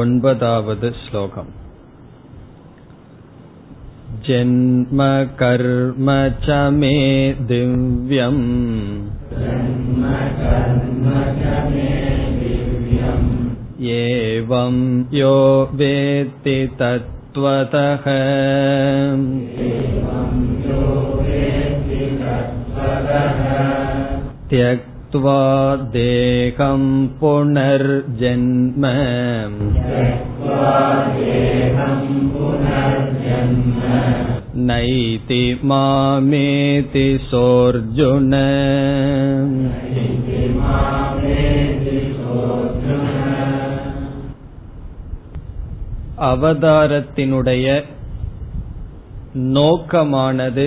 ओन्पदावद् श्लोकम् जन्म कर्म च मे दिव्यम् एवं यो वेत्ति तत्त्वतः त्यक्त्वा देहं पुनर्जन्म नैति मामेति सोऽर्जुन அவதாரத்தினுடைய நோக்கமானது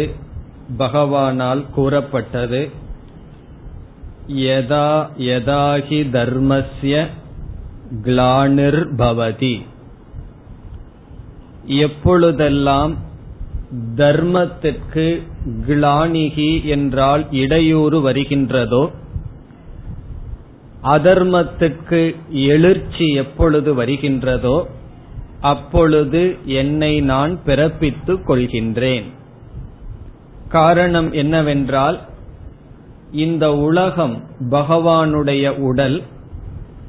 பகவானால் கூறப்பட்டது யதா யதாஹி தர்மஸ்ய கிளானிர்பவதி எப்பொழுதெல்லாம் தர்மத்திற்கு கிளானிகி என்றால் இடையூறு வருகின்றதோ அதர்மத்திற்கு எழுச்சி எப்பொழுது வருகின்றதோ அப்பொழுது என்னை நான் பிறப்பித்துக் கொள்கின்றேன். காரணம் என்னவென்றால் இந்த உலகம் பகவானுடைய உடல்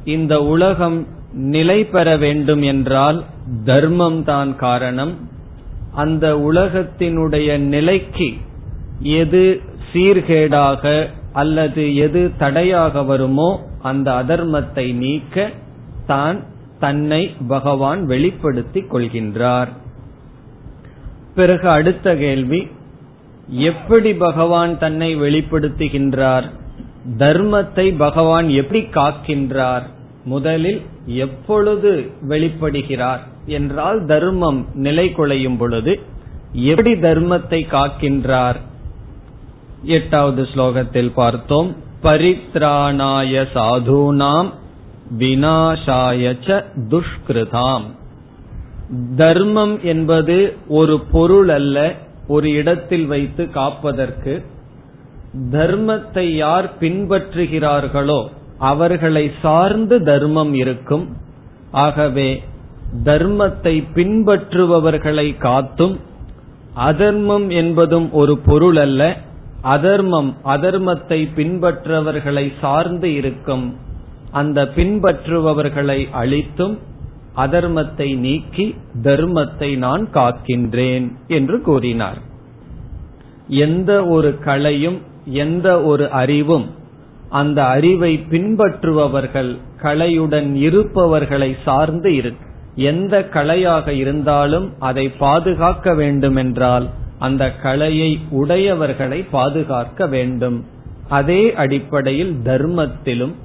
இந்த உலகம் நிலை பெற வேண்டும் என்றால் தர்மம் தான் காரணம். அந்த உலகத்தினுடைய நிலைக்கு எது சீர்கேடாக அல்லது எது தடையாக வருமோ அந்த அதர்மத்தை நீக்க தான் தன்னை பகவான் வெளிப்படுத்திக் கொள்கின்றார். பிறகு அடுத்த கேள்வி எப்படி பகவான் தன்னை வெளிப்படுத்துகின்றார்? தர்மத்தை பகவான் எப்படி காக்கின்றார்? முதலில் எப்பொழுது வெளிப்படுகிறார் என்றால் தர்மம் நிலை குலையும் பொழுது எப்படி தர்மத்தை காக்கின்றார்? எட்டாவது ஸ்லோகத்தில் பார்த்தோம். பரித்ராணாய சாதுனாம் வினாசாய துஷ்கிருதாம். தர்மம் என்பது ஒரு பொருள் அல்ல ஒரு இடத்தில் வைத்து காப்பதற்கு தர்மத்தை யார் பின்பற்றுகிறார்களோ அவர்களை சார்ந்து தர்மம் இருக்கும். ஆகவே தர்மத்தை பின்பற்றுபவர்களை காத்தும் அதர்மம் என்பதும் ஒரு பொருள் அல்ல அதர்மம் அதர்மத்தை பின்பற்றவர்களை சார்ந்து இருக்கும். அந்த பின்பற்றுபவர்களை அழித்தும் அதர்மத்தை நீக்கி தர்மத்தை நான் காக்கின்றேன் என்று கூறினார். எந்த ஒரு கலையும் எந்த ஒரு அறிவும் அந்த அறிவை பின்பற்றுபவர்கள் கலையுடன் இருப்பவர்களை சார்ந்து இருக்கு. எந்த கலையாக இருந்தாலும் அதை பாதுகாக்க வேண்டுமென்றால் அந்த கலையை உடையவர்களை பாதுகாக்க வேண்டும். அதே அடிப்படையில் தர்மத்திலும்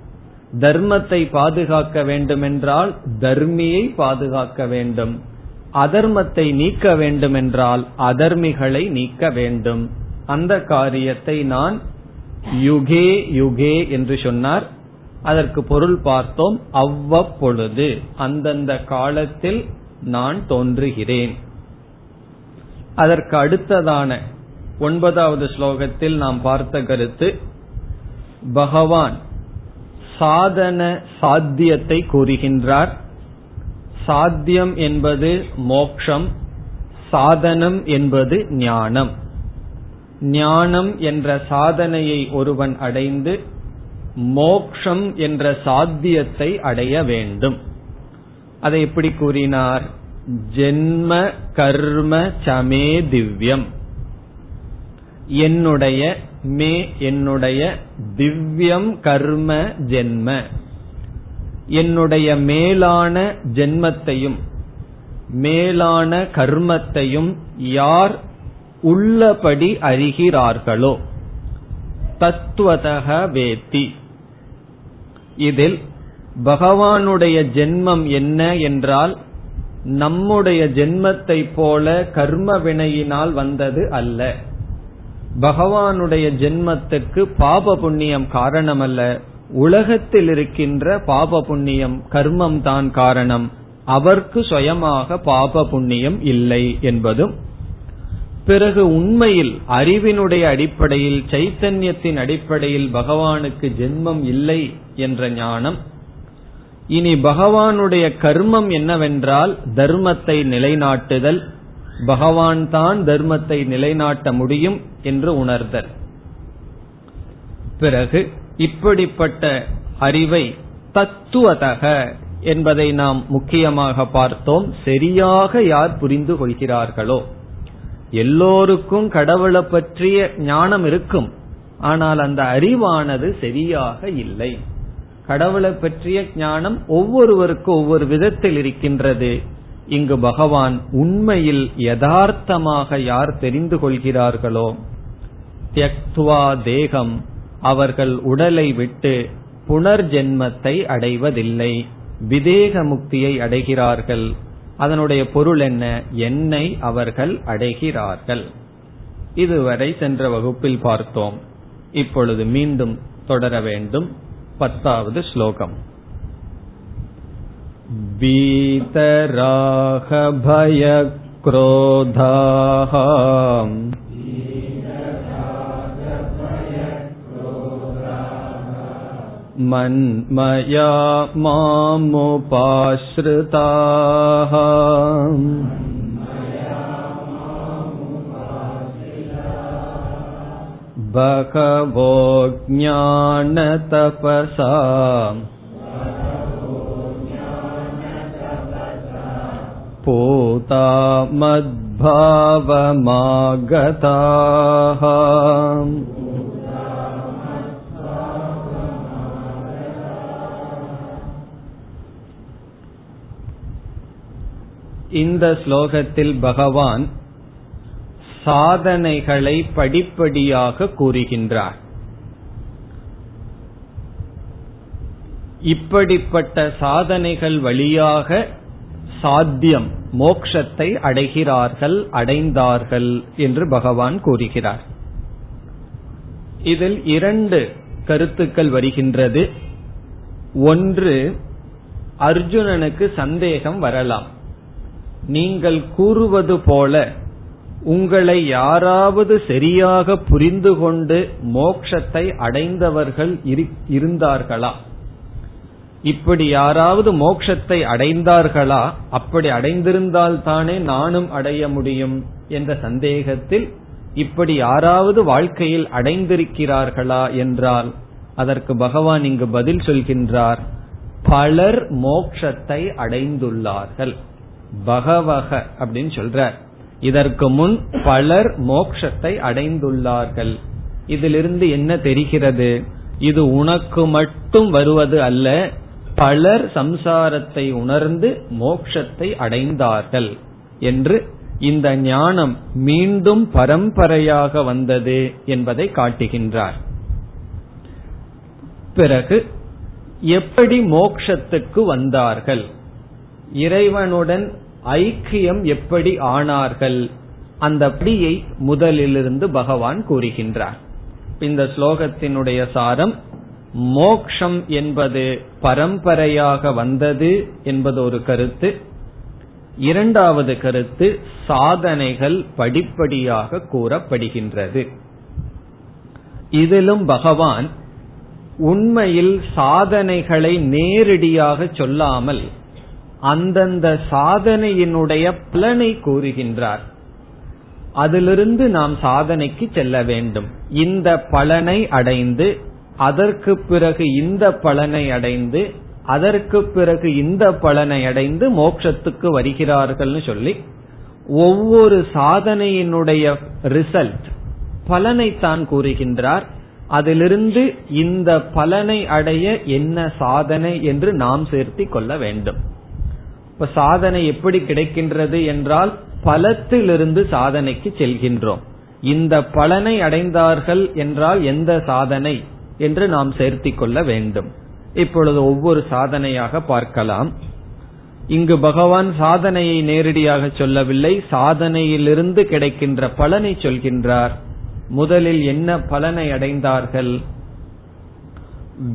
தர்மத்தை பாதுகாக்க வேண்டுமென்றால் தர்மியை பாதுகாக்க வேண்டும். அதர்மத்தை நீக்க வேண்டுமென்றால் அதர்மிகளை நீக்க வேண்டும். அந்த காரியத்தை நான் யுகே யுகே என்று சொன்னார். அதற்கு பொருள் பார்த்தோம் அவ்வப்பொழுது அந்தந்த காலத்தில் நான் தோன்றுகிறேன். அதற்கு அடுத்ததான ஒன்பதாவது ஸ்லோகத்தில் நாம் பார்த்த கருத்து பகவான் சாதன சாத்தியத்தை கூறுகின்றார். சாத்தியம் என்பது மோக்ஷம் சாதனம் என்பது ஞானம். ஞானம் என்ற சாதனையை ஒருவன் அடைந்து மோக்ஷம் என்ற சாத்தியத்தை அடைய வேண்டும். அதை எப்படி கூறினார்? ஜென்ம கர்ம சமே திவ்யம். என்னுடைய மே என்னுடைய திவ்யம் கர்ம ஜென்ம. என்னுடைய மேலான ஜென்மத்தையும் மேலான கர்மத்தையும் யார் உள்ளபடி அறிகிறார்களோ தத்துவதக வேத்தி. இதில் பகவானுடைய ஜென்மம் என்ன என்றால் நம்முடைய ஜென்மத்தை போல கர்ம வினையினால் வந்தது அல்ல. பகவானுடைய ஜென்மத்துக்கு பாப புண்ணியம் காரணமல்ல. உலகத்தில் இருக்கின்ற பாப புண்ணியம் கர்மம் தான் காரணம். அவர்க்கு சுயமாக பாப புண்ணியம் இல்லை என்பதும் பிறகு உண்மையில் அறிவினுடைய அடிப்படையில் சைத்தன்யத்தின் அடிப்படையில் பகவானுக்கு ஜென்மம் இல்லை என்ற ஞானம். இனி பகவானுடைய கர்மம் என்னவென்றால் தர்மத்தை நிலைநாட்டுதல் பகவான் தான் தர்மத்தை நிலைநாட்ட முடியும் என்று உணர்தல். பிறகு இப்படிப்பட்ட அறிவை தத்துவதக என்பதை நாம் முக்கியமாக பார்த்தோம். சரியாக யார் புரிந்து கொள்கிறார்களோ? எல்லோருக்கும் கடவுளை பற்றிய ஞானம் இருக்கும். ஆனால் அந்த அறிவானது சரியாக இல்லை. கடவுளை பற்றிய ஞானம் ஒவ்வொருவருக்கும் ஒவ்வொரு விதத்தில் இருக்கின்றது. இங்கு பகவான் உண்மையில் யதார்த்தமாக யார் தெரிந்து கொள்கிறார்களோ தியக்துவா தேகம் அவர்கள் உடலை விட்டு புனர்ஜென்மத்தை அடைவதில்லை விதேக முக்தியை அடைகிறார்கள். அதனுடைய பொருள் என்ன? என்னை அவர்கள் அடைகிறார்கள். இதுவரை சென்ற வகுப்பில் பார்த்தோம். இப்பொழுது மீண்டும் தொடர வேண்டும். பத்தாவது ஸ்லோகம். वीतरागभयक्रोधाः मन्मया मामुपाश्रिताः। बहवो ज्ञानतपसा पूता मद्भावमागताः இந்த ஸ்லோகத்தில் பகவான் சாதனைகளை படிப்படியாக கூறுகின்றார் இப்படிப்பட்ட சாதனைகள் வழியாக சாத்தியம். மோக்ஷத்தை அடைகிறார்கள் அடைந்தார்கள் என்று பகவான் கூறுகிறார். இதில் இரண்டு கருத்துக்கள் வருகின்றது. ஒன்று அர்ஜுனனுக்கு சந்தேகம் வரலாம். நீங்கள் கூறுவது போல உங்களை யாராவது சரியாக புரிந்து கொண்டு மோக்ஷத்தை அடைந்தவர்கள் இருந்தார்களா? இப்படி யாராவது மோட்சத்தை அடைந்தார்களா? அப்படி அடைந்திருந்தால் தானே நானும் அடைய முடியும் என்ற சந்தேகத்தில் இப்படி யாராவது வாழ்க்கையில் அடைந்திருக்கிறார்களா என்றால் அதற்கு பகவான் இங்கு பதில் சொல்கின்றார் பலர் மோக்ஷத்தை அடைந்துள்ளார்கள். பகவக அப்படின்னு சொல்றார். இதற்கு முன் பலர் மோக்ஷத்தை அடைந்துள்ளார்கள். இதிலிருந்து என்ன தெரிகிறது? இது உனக்கு மட்டும் வருவது அல்ல பலர் சம்சாரத்தை உணர்ந்து மோக்ஷத்தை அடைந்தார்கள் என்று இந்த ஞானம் மீண்டும் பரம்பரையாக வந்தது என்பதை காட்டுகின்றார். பிறகு எப்படி மோக்ஷத்துக்கு வந்தார்கள்? இறைவனுடன் ஐக்கியம் எப்படி ஆனார்கள்? அந்த பிடியை முதலிலிருந்து பகவான் கூறுகின்றார். இந்த ஸ்லோகத்தினுடைய சாரம் மோக்ஷம் என்பது பரம்பரையாக வந்தது என்பது ஒரு கருத்து. இரண்டாவது கருத்து சாதனைகள் படிப்படியாக கூறப்படுகின்றது. இதிலும் பகவான் உண்மையில் சாதனைகளை நேரடியாக சொல்லாமல் அந்தந்த சாதனையினுடைய பலனை கூறுகின்றார். அதிலிருந்து நாம் சாதனைக்கு செல்ல வேண்டும். இந்த பலனை அடைந்து அதற்கு பிறகு இந்த பலனை அடைந்து அதற்கு பிறகு இந்த பலனை அடைந்து மோட்சத்துக்கு வருகிறார்கள் சொல்லி ஒவ்வொரு சாதனையினுடைய ரிசல்ட் பலனை தான் கூறுகின்றார். அதிலிருந்து இந்த பலனை அடைய என்ன சாதனை என்று நாம் சேர்த்தி கொள்ள வேண்டும். இப்ப சாதனை எப்படி கிடைக்கின்றது என்றால் பலத்திலிருந்து சாதனைக்கு செல்கின்றோம். இந்த பலனை அடைந்தார்கள் என்றால் எந்த சாதனை? என்று நாம் சேர்த்திக் கொள்ள வேண்டும். இப்பொழுது ஒவ்வொரு சாதனையாக பார்க்கலாம். இங்கு பகவான் சாதனையை நேரடியாக சொல்லவில்லை சாதனையிலிருந்து கிடைக்கின்ற பலனை சொல்கின்றார். முதலில் என்ன பலனை அடைந்தார்கள்?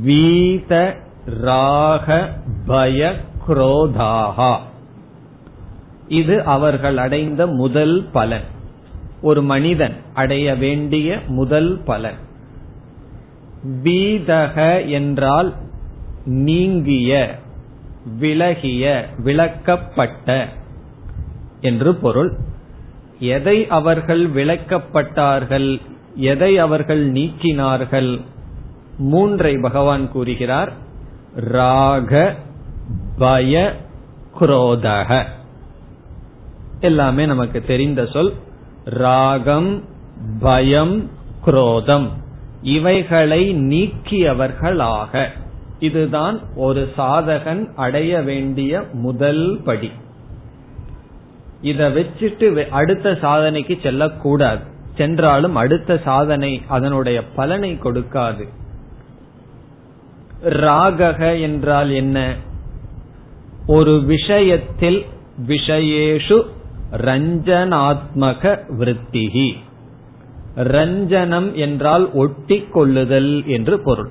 வீத ராக பய குரோதாகா. இது அவர்கள் அடைந்த முதல் பலன். ஒரு மனிதன் அடைய வேண்டிய முதல் பலன். வீதக என்றால் நீங்கிய விலகிய விளக்கப்பட்ட என்று பொருள். எதை அவர்கள் விளக்கப்பட்டார்கள் எதை அவர்கள் நீக்கினார்கள் மூன்றை பகவான் கூறுகிறார். ராக பய குரோதக. எல்லாமே நமக்கு தெரிந்த சொல். ராகம் பயம் குரோதம். இவைகளை நீக்கியவர்களாக. இதுதான் ஒரு சாதகன் அடைய வேண்டிய முதல் படி. இத வச்சுட்டு அடுத்த சாதனைக்கு செல்லக்கூடாது. சென்றாலும் அடுத்த சாதனை அதனுடைய பலனை கொடுக்காது. ராகக என்றால் என்ன? ஒரு விஷயத்தில் விஷயேஷு ரஞ்சனாத்மக விருத்திகி. ரஞ்சனம் என்றால் ஒட்டி கொள்ளுதல் என்று பொருள்.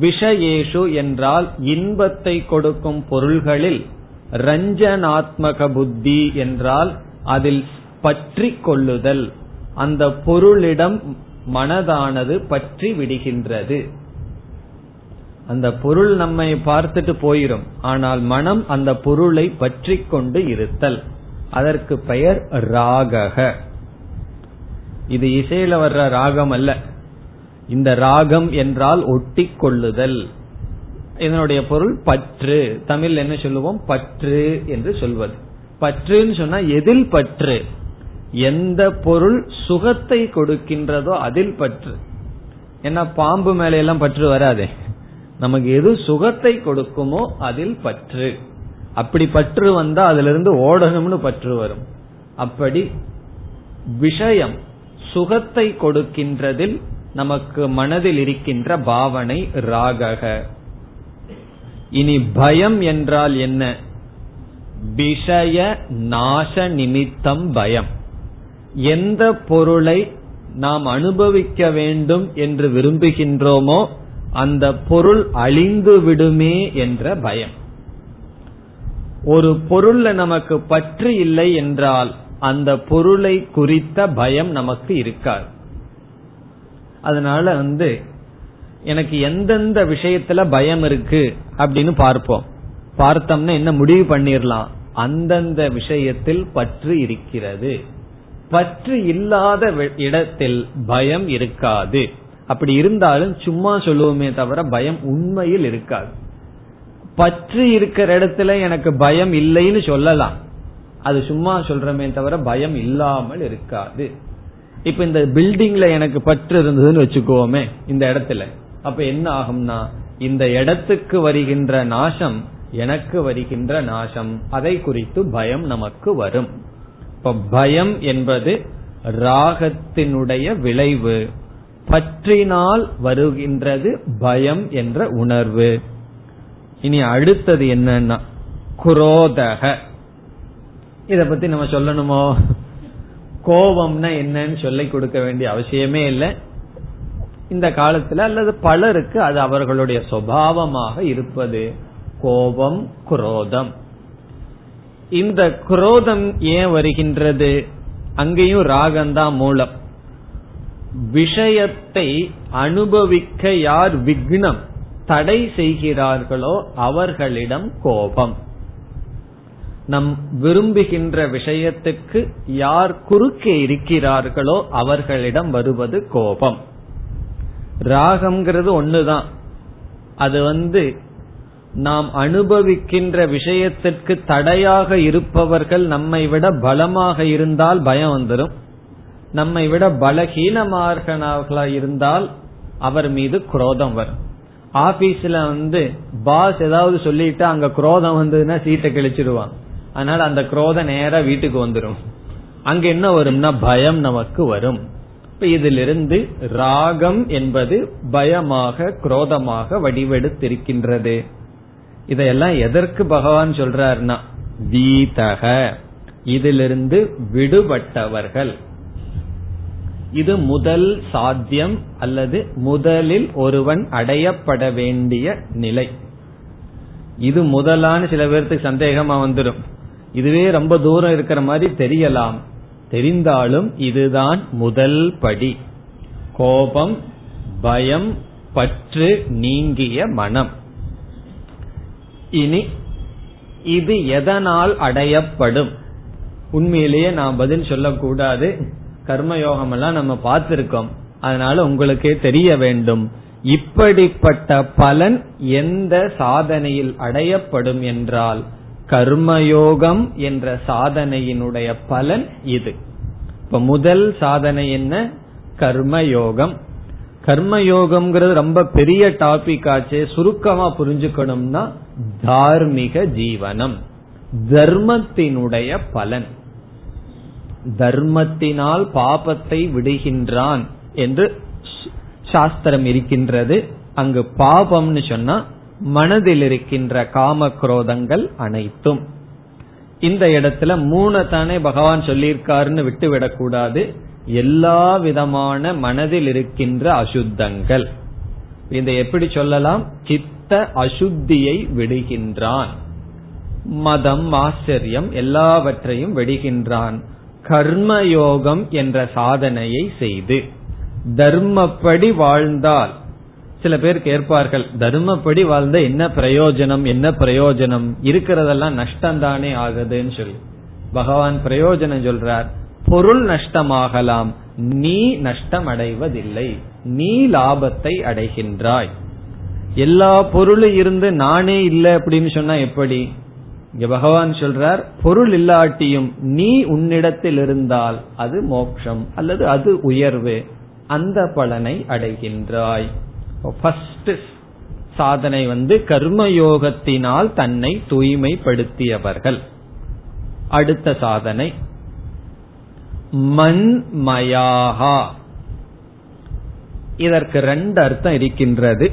விஷயேஷு என்றால் இன்பத்தை கொடுக்கும் பொருள்களில் ரஞ்சனாத்மக புத்தி என்றால் அதில் பற்றி கொள்ளுதல் அந்த பொருளிடம் மனதானது பற்றி விடுகின்றது. அந்த பொருள் நம்மை பார்த்துட்டு போயிரும். ஆனால் மனம் அந்த பொருளை பற்றி கொண்டு இருத்தல். அதற்கு பெயர் ராகக. இது இசையில வர்ற ராகம் அல்ல. இந்த ராகம் என்றால் ஒட்டி கொள்ளுதல் இதனுடைய பொருள் பற்று. தமிழ் என்ன சொல்லுவோம்? பற்று என்று சொல்வது. பற்றுன்னு சொன்னா எதில் பற்று? எந்த பொருள் சுகத்தை கொடுக்கின்றதோ அதில் பற்று. ஏன்னா பாம்பு மேல எல்லாம் பற்று வராதே. நமக்கு எது சுகத்தை கொடுக்குமோ அதில் பற்று. அப்படி பற்று வந்தா அதுல இருந்து ஓடணும்னு பற்று வரும். அப்படி விஷயம் சுகத்தை கொடுக்கின்றதில் நமக்கு மனதில் இருக்கின்ற பாவனை ராகக. இனி பயம் என்றால் என்ன? விஷய நாச நிமித்தம் பயம். எந்த பொருளை நாம் அனுபவிக்க வேண்டும் என்று விரும்புகின்றோமோ அந்த பொருள் அழிந்து விடுமே என்ற பயம். ஒரு பொருள்ல நமக்கு பற்று இல்லை என்றால் அந்த பொருளை குறித்த பயம் நமக்கு இருக்காது. அதனால வந்து எனக்கு எந்தெந்த விஷயத்துல பயம் இருக்கு அப்படின்னு பார்ப்போம். பார்த்தோம்னா என்ன முடிவு பண்ணிடலாம் அந்தந்த விஷயத்தில் பற்று இருக்கிறது. பற்று இல்லாத இடத்தில் பயம் இருக்காது. அப்படி இருந்தாலும் சும்மா சொல்லுவோமே தவிர பயம் உண்மையில் இருக்காது. பற்று இருக்கிற இடத்துல எனக்கு பயம் இல்லைன்னு சொல்லலாம். அது சும்மா சொல்றமே தவிர பயம் இல்லாமல் இருக்காது. இப்ப இந்த பில்டிங்ல எனக்கு பற்று இருந்ததுன்னு வச்சுக்கோமே இந்த இடத்துல. அப்ப என்ன ஆகும்னா இந்த இடத்துக்கு வருகின்ற நாசம் எனக்கு வருகின்ற நாசம். அதை குறித்து பயம் நமக்கு வரும். இப்ப பயம் என்பது ராகத்தினுடைய விளைவு. பற்றினால் வருகின்றது பயம் என்ற உணர்வு. இனி அடுத்தது என்னன்னா குரோதக. இத பத்தி நம்ம சொல்லணுமோ? கோபம்னா என்னன்னு சொல்லி கொடுக்க வேண்டிய அவசியமே இல்லை. இந்த காலத்துல அல்லது பலருக்கு அது அவர்களுடைய சுவாவமாக இருப்பது. கோபம் குரோதம். இந்த குரோதம் ஏன் வருகின்றது? அங்கேயும் ராகந்தான் மூலம். விஷயத்தை அனுபவிக்க யார் விக்னம் தடை செய்கிறார்களோ அவர்களிடம் கோபம். நம் விரும்புகின்ற விஷயத்துக்கு யார் குறுக்கே இருக்கிறார்களோ அவர்களிடம் வருவது கோபம். ராகம்ங்கிறது ஒண்ணுதான். அது வந்து நாம் அனுபவிக்கின்ற விஷயத்திற்கு தடையாக இருப்பவர்கள் நம்மை விட பலமாக இருந்தால் பயம் வந்துடும் நம்மை விட பலகீனமார்களாக இருந்தால் அவர் மீது குரோதம் வரும். ஆபீஸ்ல வந்து பாஸ் ஏதாவது சொல்லிட்டு அங்க குரோதம் வந்ததுன்னா சீட்டை கிழிச்சிருவாங்க அதனால அந்த குரோதம் நேரா வீட்டுக்கு வந்துடும் அங்க என்ன வரும்னா பயம் நமக்கு வரும். இதிலிருந்து ராகம் என்பது பயமாக குரோதமாக வடிவெடுத்திருக்கின்றது. இதையெல்லாம் எதற்கு பகவான் சொல்றாருன்னா வீதக. இதிலிருந்து விடுபட்டவர்கள். இது முதல் சாத்தியம் அல்லது முதலில் ஒருவன் அடையப்பட வேண்டிய நிலை. இது முதலான சில பேர்த்துக்கு சந்தேகமா வந்துடும் இதுவே ரொம்ப தூரம் இருக்கிற மாதிரி தெரியலாம். தெரிந்தாலும் இதுதான் முதல் படி. கோபம் பயம் பற்று நீங்கிய மனம். இனி இது எதனால் அடையப்படும்? உண்மையிலேயே நான் பதில் சொல்லக்கூடாது. கர்மயோகம் எல்லாம் நம்ம பார்த்திருக்கோம். அதனால உங்களுக்கே தெரிய வேண்டும். இப்படிப்பட்ட பலன் எந்த சாதனையில் அடையப்படும் என்றால் கர்மயோகம் என்ற சாதனையினுடைய பலன் இது. இப்ப முதல் சாதனை என்ன? கர்மயோகம். கர்மயோகம்ங்கிறது ரொம்ப பெரிய டாபிக் ஆச்சு. சுருக்கமா புரிஞ்சுக்கணும்னா தார்மீக ஜீவனம். தர்மத்தினுடைய பலன். தர்மத்தினால் பாபத்தை விடுகின்றான் என்று சாஸ்திரம் இருக்கின்றது. அங்கு பாபம்னு சொன்னா மனதில் இருக்கின்ற காம குரோதங்கள் அனைத்தும். இந்த இடத்துல மூணு தானே பகவான் சொல்லியிருக்காருன்னு விட்டு விடக்கூடாது எல்லா விதமான மனதில் இருக்கின்ற அசுத்தங்கள். இதை எப்படி சொல்லலாம்? சித்த அசுத்தியை விடுகின்றான். மதம் ஆச்சரியம் எல்லாவற்றையும் விடுகின்றான். கர்மயோகம் என்ற சாதனையை செய்து தர்மப்படி வாழ்ந்தால் சில பேர் கேட்பார்கள் தர்மப்படி வாழ்ந்த என்ன பிரயோஜனம் என்ன பிரயோஜனம்? இருக்கிறதெல்லாம் நஷ்டம் தானே ஆகுதுன்னு சொல்லி. பகவான் பிரயோஜனம் சொல்றார். பொருள் நஷ்டமாகலாம். நீ நஷ்டம் அடைவதில்லை நீ லாபத்தை அடைகின்றாய். எல்லா பொருளும் இருந்து நானே இல்லை அப்படின்னு சொன்னா எப்படி? இங்க பகவான் சொல்றார் பொருள் இல்லாட்டியும் நீ உன்னிடத்தில் இருந்தால் அது மோட்சம் அல்லது அது உயர்வு. அந்த பலனை அடைகின்றாய். ஃபர்ஸ்ட் சாதனை வந்து கர்மயோகத்தினால் தன்னை தூய்மைப்படுத்தியவர்கள். அடுத்த சாதனை மண்மயாகா இதற்கு ரெண்டு அர்த்தம் இருக்கின்றது.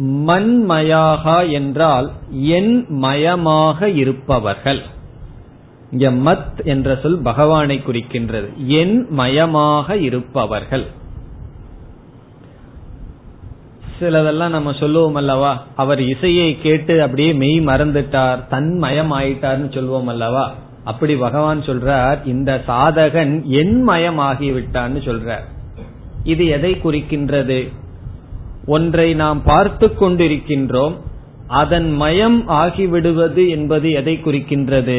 மண்மயாகா என்றால் என் மயமாக இருப்பவர்கள். இங்க மத் என்ற சொல் பகவானை குறிக்கின்றது. என் மயமாக இருப்பவர்கள். சிலதெல்லாம் நம்ம சொல்லுவோம் அல்லவா அவர் இசையை கேட்டு அப்படியே மெய் மறந்துட்டார் தன் மயம் ஆயிட்டார்னு சொல்லுவோம் அல்லவா அப்படி பகவான் சொல்றார் இந்த சாதகன் என் மயம் ஆகிவிட்டான்னு சொல்றார். இது எதை குறிக்கின்றது? ஒன்றை நாம் பார்த்து கொண்டிருக்கின்றோம் அதன் மயம் ஆகிவிடுவது என்பது எதை குறிக்கின்றது?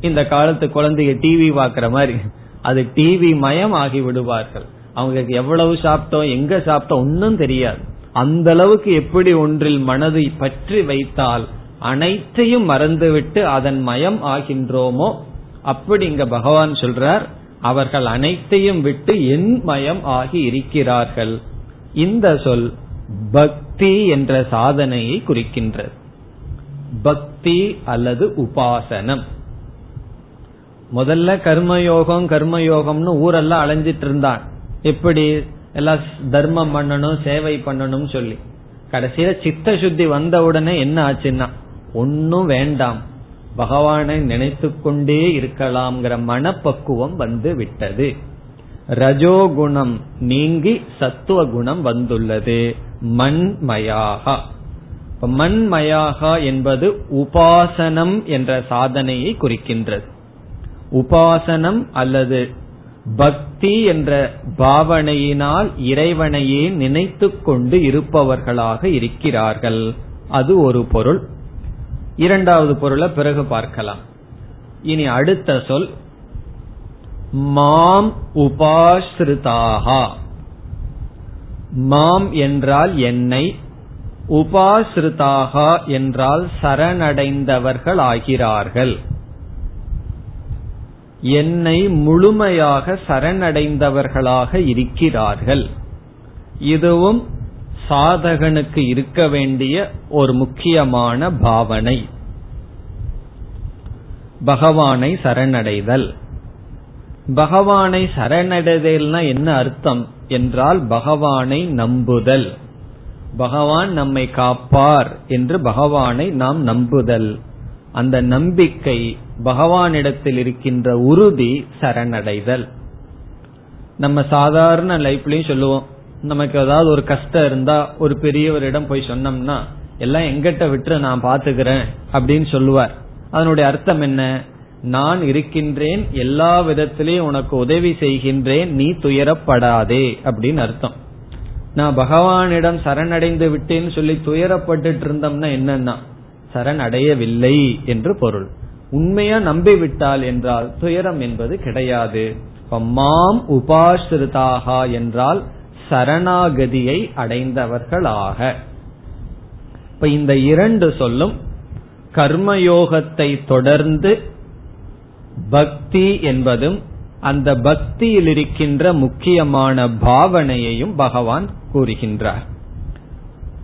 இந்த காலத்து குழந்தைய டிவி பாக்குற மாதிரி அது டிவி மயம் ஆகி விடுவார்கள் அவங்களுக்கு எவ்வளவு சாப்பிட்டோம் எங்க சாப்பிட்டோம் ஒன்னும் தெரியாது. அந்த அளவுக்கு எப்படி ஒன்றில் மனதை பற்றி வைத்தால் அனைத்தையும் மறந்துவிட்டு அதன் மயம் ஆகின்றோமோ? அப்படி இங்க பகவான் சொல்றார் அவர்கள் அனைத்தையும் விட்டு என் மயம் ஆகி இருக்கிறார்கள். இந்த சொல் பக்தி என்ற சாதனையை குறிக்கின்றது. பக்தி அல்லது உபாசனம். முதல்ல கர்மயோகம் கர்மயோகம்னு ஊரெல்லாம் அலைஞ்சிட்டு இருந்தான். எப்படி? எல்லாம் தர்மம் பண்ணணும் சேவை பண்ணணும் சொல்லி. கடைசியில சித்த சுத்தி வந்த உடனே என்ன ஆச்சுன்னா ஒன்னும் வேண்டாம். பகவானை நினைத்து கொண்டே இருக்கலாம்ங்கிற மனப்பக்குவம் வந்து விட்டது. ரஜோகுணம் நீங்கி சத்துவ குணம் வந்துள்ளது மண்மயாகா மண்மயாகா என்பது உபாசனம் என்ற சாதனையை குறிக்கின்றது. உபாசனம் அல்லது பக்தி என்ற பாவனையினால் இறைவனையே நினைத்து கொண்டு இருப்பவர்களாக இருக்கிறார்கள். அது ஒரு பொருள். இரண்டாவது பொருளை பிறகு பார்க்கலாம். இனி அடுத்த சொல் மாம் உபாஸ்ருதாகா மாம் என்றால் என்னை உபாஸ்ருதாகா என்றால் சரணடைந்தவர்கள் ஆகிறார்கள் என்னை முழுமையாக சரணடைந்தவர்களாக இருக்கிறார்கள். இதுவும் சாதகனுக்கு இருக்க வேண்டிய ஒரு முக்கியமான பாவனை. பகவானை சரணடைதல். பகவானை சரணடைதல்னா என்ன அர்த்தம்? என்றால் பகவானை நம்புதல். பகவான் நம்மை காப்பார் என்று பகவானை நாம் நம்புதல். அந்த நம்பிக்கை பகவானிடத்தில் இருக்கின்ற உறுதி சரணடைதல். நம்ம சாதாரண லைஃப்லயும் சொல்லுவோம் நமக்கு ஏதாவது ஒரு கஷ்டம் இருந்தா ஒரு பெரியவரிடம் போய் சொன்னோம்னா எல்லாம் எங்கிட்ட விட்டு நான் பாத்துக்கிறேன் அப்படின்னு சொல்லுவார். அதனுடைய அர்த்தம் என்ன? நான் இருக்கின்றேன் எல்லா விதத்திலையும் உனக்கு உதவி செய்கின்றேன் நீ துயரப்படாதே அப்படின்னு அர்த்தம். நான் பகவானிடம் சரணடைந்து விட்டேன்னு சொல்லி துயரப்பட்டு இருந்தோம்னா என்னன்னா சரணடையவில்லை என்று பொருள். உண்மையா நம்பிவிட்டால் என்றால் துயரம் என்பது கிடையாது. மாம் உபாசிரிதாக என்றால் சரணாகதியை அடைந்தவர்களாக. இப்ப இந்த இரண்டு சொல்லும் கர்மயோகத்தை தொடர்ந்து பக்தி என்பதும் அந்த பக்தியில் இருக்கின்ற முக்கியமான பாவனையையும் பகவான் கூறுகின்றார்.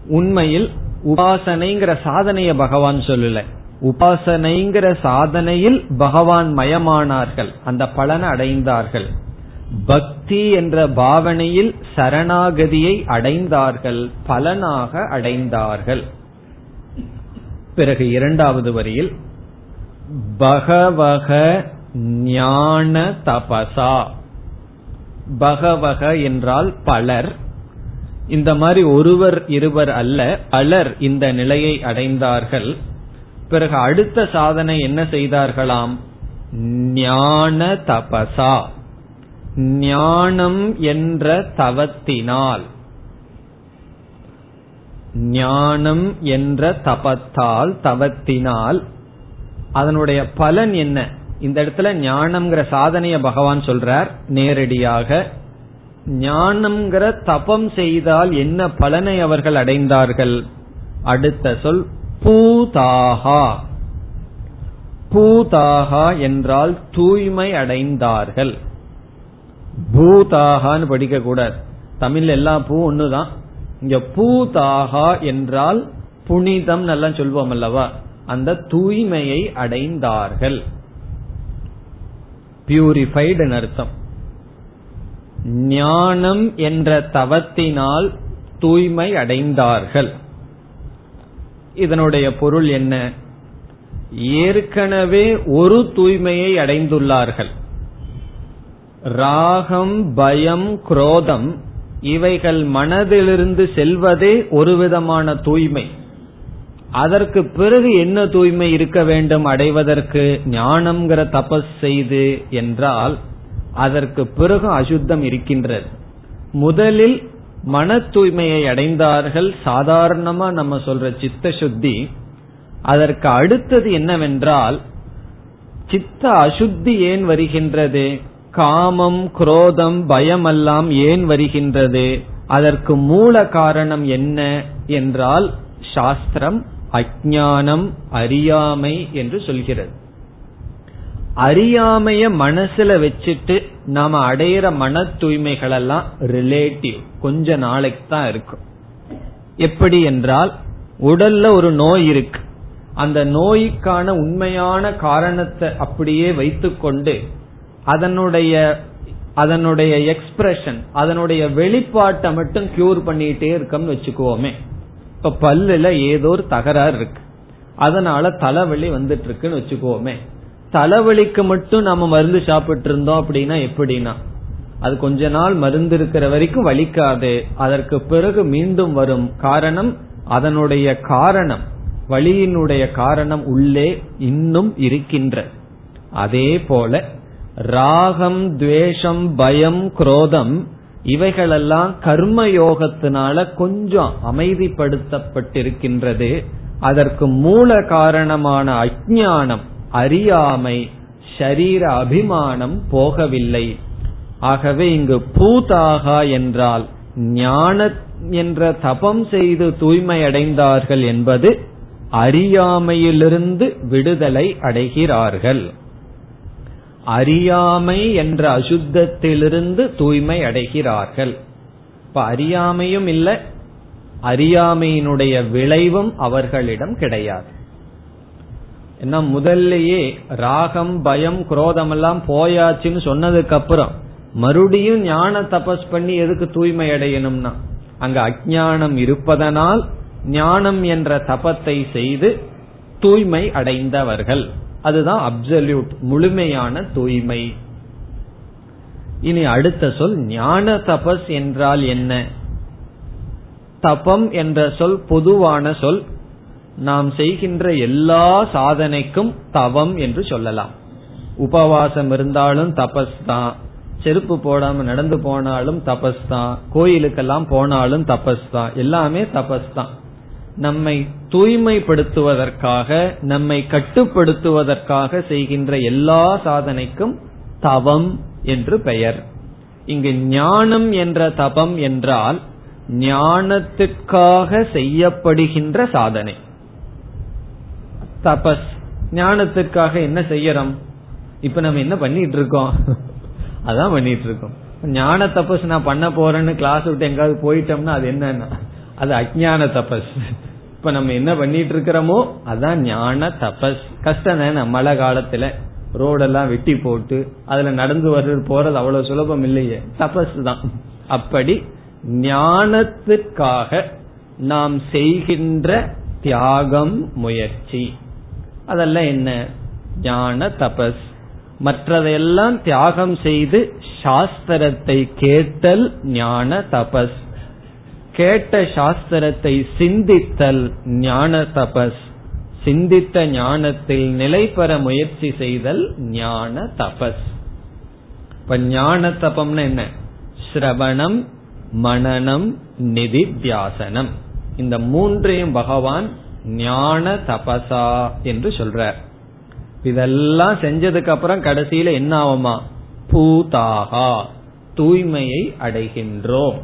உண்மையில் உபாசனைங்கிற சாதனைய பகவான் சொல்லல. உபாசனைங்கிற சாதனையில் பகவான் மயமானார்கள். அந்த பலனை அடைந்தார்கள். பக்தி என்ற பாவனையில் சரணாகதியை அடைந்தார்கள். பலனாக அடைந்தார்கள். பிறகு இரண்டாவது வரியில் பகவக ஞான தபசா. பகவக என்றால் பலர். இந்த மாதிரி ஒருவர் இருவர் அல்ல பலர் இந்த நிலையை அடைந்தார்கள். பிறகு அடுத்த சாதனை என்ன செய்தார்களாம்? ஞான தபசா. ஞானம் என்ற தவத்தினால். ஞானம் என்ற தபத்தால் தவத்தினால். அதனுடைய பலன் என்ன? இந்த இடத்துல ஞானம்ங்கிற சாதனைய பகவான் சொல்றார் நேரடியாக. ஞானம்ங்கிற தபம் செய்தால் என்ன பலனை அவர்கள் அடைந்தார்கள்? அடுத்த சொல் பூதாகா. பூதாகா என்றால் தூய்மை அடைந்தார்கள். பூதாகான்னு படிக்க கூடாது. தமிழ் எல்லா பூ ஒண்ணுதான். இங்க பூதாகா என்றால் புனிதம் எல்லாம் சொல்வோம் அல்லவா? அந்த தூய்மையை அடைந்தார்கள். பியூரிஃபைடு அர்த்தம். ஞானம் என்ற தவத்தினால் தூய்மை அடைந்தார்கள். இதனுடைய பொருள் என்ன? ஏற்கனவே ஒரு தூய்மையை அடைந்துள்ளார்கள். ராகம் பயம் குரோதம் இவைகள் மனதிலிருந்து செல்வதே ஒரு விதமான தூய்மை. அதற்கு பிறகு என்ன தூய்மை இருக்க வேண்டும்? அடைவதற்கு ஞானம்ங்கிற தபஸ் செய்து என்றால் அதற்கு பிறகு அசுத்தம் இருக்கின்றது. முதலில் மன தூய்மையை அடைந்தார்கள். சாதாரணமா நம்ம சொல்ற சித்த சுத்தி அதற்கு அடுத்தது என்னவென்றால் சித்த அசுத்தி ஏன் வருகின்றது? காமம் குரோதம் பயமெல்லாம் ஏன் வருகின்றது? அதற்கு மூல காரணம் என்ன என்றால் சாஸ்திரம் அஜானம் அறியாமை என்று சொல்கிறது. அறியாமைய மனசுல வச்சுட்டு நாம அடையிற மன தூய்மைகள் எல்லாம் ரிலேட்டிவ் கொஞ்ச நாளைக்கு தான் இருக்கும். எப்படி என்றால் உடல்ல ஒரு நோய் இருக்கு. அந்த நோய்க்கான உண்மையான காரணத்தை அப்படியே வைத்துக்கொண்டு அதனுடைய அதனுடைய எக்ஸ்பிரஷன் அதனுடைய வெளிப்பாட்டை மட்டும் கியூர் பண்ணிட்டே இருக்கோம்னு வச்சுக்குவோமே. இப்ப பல்லுல ஏதோ ஒரு தகராறு இருக்கு. அதனால தலைவலி வந்துட்டு இருக்குன்னு வச்சுக்கோமே தலைவலிக்கு மட்டும் நம்ம மருந்து சாப்பிட்டு இருந்தோம் அப்படின்னா எப்படின்னா? அது கொஞ்ச நாள் மருந்து இருக்கிற வரைக்கும் வலிக்காது. அதற்கு பிறகு மீண்டும் வரும் காரணம் அதனுடைய காரணம் வழியினுடைய காரணம் உள்ளே இன்னும் இருக்கின்ற. அதே போல ராகம் துவேஷம் பயம் குரோதம் இவைகளெல்லாம் கர்ம யோகத்தினால கொஞ்சம் அமைதிப்படுத்தப்பட்டிருக்கின்றது. அதற்கு மூல காரணமான அஜானம் அறியாமை ஷரீர அபிமானம் போகவில்லை. ஆகவே இங்கு பூதாகா என்றால் ஞான என்ற தபம் செய்து தூய்மை அடைந்தார்கள் என்பது அறியாமையிலிருந்து விடுதலை அடைகிறார்கள். அறியாமை என்ற அசுத்தத்திலிருந்து தூய்மை அடைகிறார்கள் இப்ப அறியாமையும் இல்லை அறியாமையினுடைய விளைவும் அவர்களிடம் கிடையாது. ஏன்னா முதல்லயே ராகம் பயம் குரோதம் எல்லாம் போயாச்சுன்னு சொன்னதுக்கு அப்புறம் மறுபடியும் ஞான தபஸ் பண்ணி எதுக்கு தூய்மை அடையணும்னா? அங்க அஜானம் இருப்பதனால் ஞானம் என்ற தபத்தை செய்து தூய்மை அடைந்தவர்கள். அதுதான் அப்சல்யூட் முழுமையான தூய்மை. இனி அடுத்த சொல் ஞான தபஸ் என்றால் என்ன? தபம் என்ற சொல் பொதுவான சொல் நாம் செய்கின்ற எல்லா சாதனைக்கும் தவம் என்று சொல்லலாம். உபவாசம் இருந்தாலும் தபஸ் தான் செருப்பு போடாம நடந்து போனாலும் தபஸ் தான் கோயிலுக்கெல்லாம் போனாலும் தபஸ் தான் எல்லாமே தபஸ் தான் நம்மை தூய்மைப்படுத்துவதற்காக நம்மை கட்டுப்படுத்துவதற்காக செய்கின்ற எல்லா சாதனைக்கும் தவம் என்று பெயர். இங்கு ஞானம் என்ற தபம் என்றால் ஞானத்துக்காக செய்யப்படுகின்ற சாதனை. தபஸ் ஞானத்துக்காக என்ன செய்யறோம்? இப்ப நம்ம என்ன பண்ணிட்டு இருக்கோம் அதான் பண்ணிட்டு இருக்கோம் ஞான தபஸ் நான் பண்ண போறேன்னு கிளாஸ் விட்டு எங்காவது போயிட்டோம்னா அது என்னன்னா? அது அஜான தபஸ். இப்ப நம்ம என்ன பண்ணிட்டு இருக்கிறோமோ அதான் ஞான தபஸ். கஷ்டம் தானே மழை காலத்துல. ரோடெல்லாம் வெட்டி போட்டு அதுல நடந்து வர்றது போறது அவ்வளவு சுலபம் இல்லையே. தபஸ் தான். அப்படி ஞானத்துக்காக நாம் செய்கின்ற தியாகம் முயற்சி. அதெல்லாம் என்ன? ஞான தபஸ். மற்றதையெல்லாம் தியாகம் செய்து சாஸ்திரத்தை கேட்டல் ஞான தபஸ். கேட்ட சாஸ்திரத்தை சிந்தித்தல் ஞான தபஸ். சிந்தித்த ஞானத்தில் நிலை பெற முயற்சி செய்தல் ஞான தபஸ். இப்ப ஞான தபம்னு என்ன? ஸ்ரவணம் மனநம் நிதித்தியாசனம். இந்த மூன்றையும் பகவான் ஞான தபசா என்று சொல்றார் இதெல்லாம் செஞ்சதுக்கு அப்புறம் கடைசியில என்ன ஆகுமா? பூதாகா தூய்மையை அடைகின்றோம்.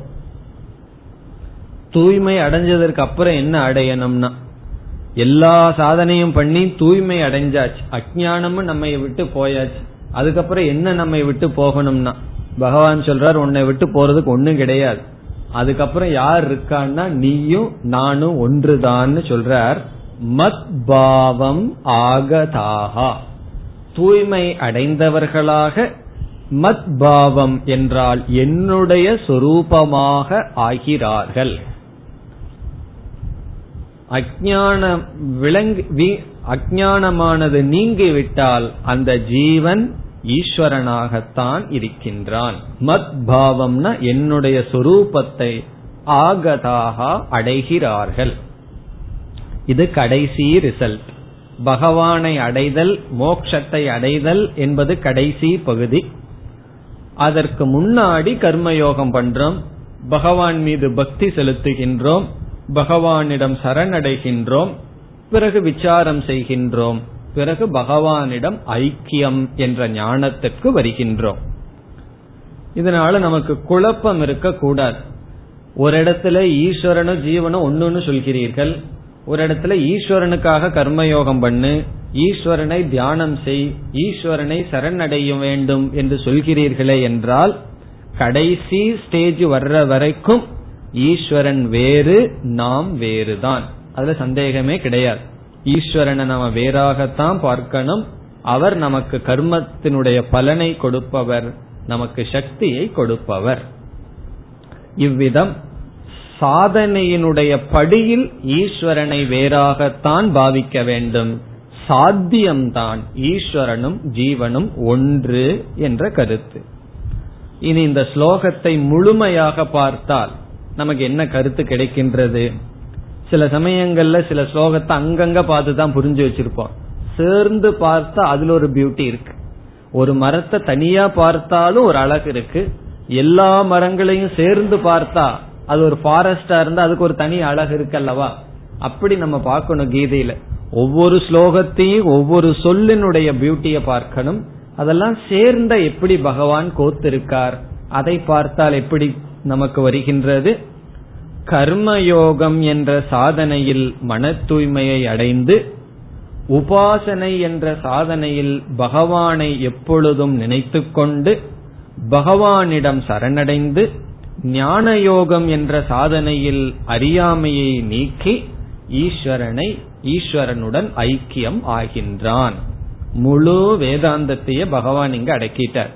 தூய்மை அடைஞ்சதற்கு அப்புறம் என்ன அடையணும்னா எல்லா சாதனையும் பண்ணி தூய்மை அடைஞ்சாச்சு. அஜானமும் நம்ம விட்டு போயாச்சு. அதுக்கப்புறம் என்ன நம்ம விட்டு போகணும்னா பகவான் சொல்றார் உன்னை விட்டு போறதுக்கு ஒன்னும் கிடையாது. அதுக்கப்புறம் யார் இருக்கான்னா நீயும் நானும் ஒன்றுதான்னு சொல்றார். மத் பாவம் ஆகதாகா. தூய்மை அடைந்தவர்களாக மத் பாவம் என்றால் என்னுடைய சொரூபமாக ஆகிறார்கள். அஜானம் விளங்கி அஜானமானது நீங்கிவிட்டால் அந்த ஜீவன் ஈஸ்வரனாகத்தான் இருக்கின்றான். மத் பாவம்னா என்னுடைய சொரூபத்தை ஆகதாக அடைகிறார்கள். இது கடைசி ரிசல்ட். பகவானை அடைதல் மோக்ஷத்தை அடைதல் என்பது கடைசி பகுதி. அதற்கு முன்னாடி கர்மயோகம் பண்றோம். பகவான் மீது பக்தி செலுத்துகின்றோம். பகவானிடம் சரணடைகின்றோம். பிறகு விசாரம் செய்கின்றோம். பிறகு பகவானிடம் ஐக்கியம் என்ற ஞானத்திற்கு வருகின்றோம். இதனால நமக்கு குழப்பம் இருக்கக்கூடாது. ஒரு இடத்துல ஈஸ்வரனும் ஜீவனும் ஒன்னுன்னு சொல்கிறீர்கள். ஒரு இடத்துல ஈஸ்வரனுக்காக கர்மயோகம் பண்ணு ஈஸ்வரனை தியானம் செய் ஈஸ்வரனை சரணடைய வேண்டும் என்று சொல்கிறீர்களே என்றால் கடைசி ஸ்டேஜ் வர்ற வரைக்கும் ஈஸ்வரன் வேறு நாம் வேறுதான். அதுல சந்தேகமே கிடையாது. ஈஸ்வரனை நம்ம வேறாகத்தான் பார்க்கணும். அவர் நமக்கு கர்மத்தினுடைய பலனை கொடுப்பவர் நமக்கு சக்தியை கொடுப்பவர். இவ்விதம் சாதனையினுடைய படியில் ஈஸ்வரனை வேறாகத்தான் பாவிக்க வேண்டும். சாத்தியம்தான் ஈஸ்வரனும் ஜீவனும் ஒன்று என்ற கருத்து. இனி இந்த ஸ்லோகத்தை முழுமையாக பார்த்தால் நமக்கு என்ன கருத்து கிடைக்கின்றது? சில சமயங்கள்ல சில ஸ்லோகத்தை அங்கங்க பார்த்து தான் புரிஞ்சு வச்சிருப்போம். சேர்ந்து பார்த்தா அதுல ஒரு பியூட்டி இருக்கு. ஒரு மரத்தை தனியா பார்த்தாலும் ஒரு அழகு இருக்கு. எல்லா மரங்களையும் சேர்ந்து பார்த்தா அது ஒரு ஃபாரஸ்டா இருந்தா அதுக்கு ஒரு தனி அழகு இருக்கு அல்லவா? அப்படி நம்ம பார்க்கணும் கீதையில. ஒவ்வொரு ஸ்லோகத்தையும் ஒவ்வொரு சொல்லினுடைய பியூட்டிய பார்க்கணும். அதெல்லாம் சேர்ந்த எப்படி பகவான் கோத்திருக்கார்? அதை பார்த்தால் எப்படி நமக்கு வருகின்றது? கர்மயோகம் என்ற சாதனையில் மன தூய்மையை அடைந்து உபாசனை என்ற சாதனையில் பகவானை எப்பொழுதும் நினைத்துக்கொண்டு பகவானிடம் சரணடைந்து ஞான யோகம் என்ற சாதனையில் அறியாமையை நீக்கி ஈஸ்வரனை ஈஸ்வரனுடன் ஐக்கியம் ஆகின்றான். முழு வேதாந்தத்தையே பகவான் இங்கு அடக்கிட்டார்.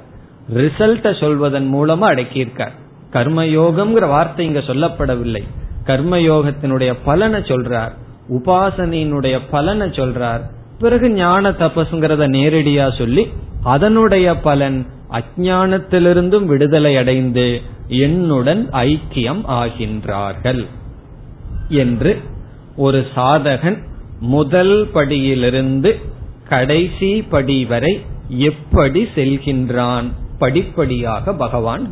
ரிசல்ட்ட சொல்வதன் மூலமா அடக்கியிருக்கார். கர்மயோகம்ங்கிற வார்த்தை இங்க சொல்லப்படவில்லை. கர்மயோகத்தினுடைய பலனை சொல்றார். உபாசனையினுடைய பலனை சொல்றார். பிறகு ஞான தபசுங்கிறத நேரடியா சொல்லி அதனுடைய பலன் அஜானத்திலிருந்தும் விடுதலை அடைந்து என்னுடன் ஐக்கியம் ஆகின்றார்கள் என்று ஒரு சாதகன் முதல் படியிலிருந்து கடைசி படி வரை எப்படி செல்கின்றான்? படிப்படியாக பகவான்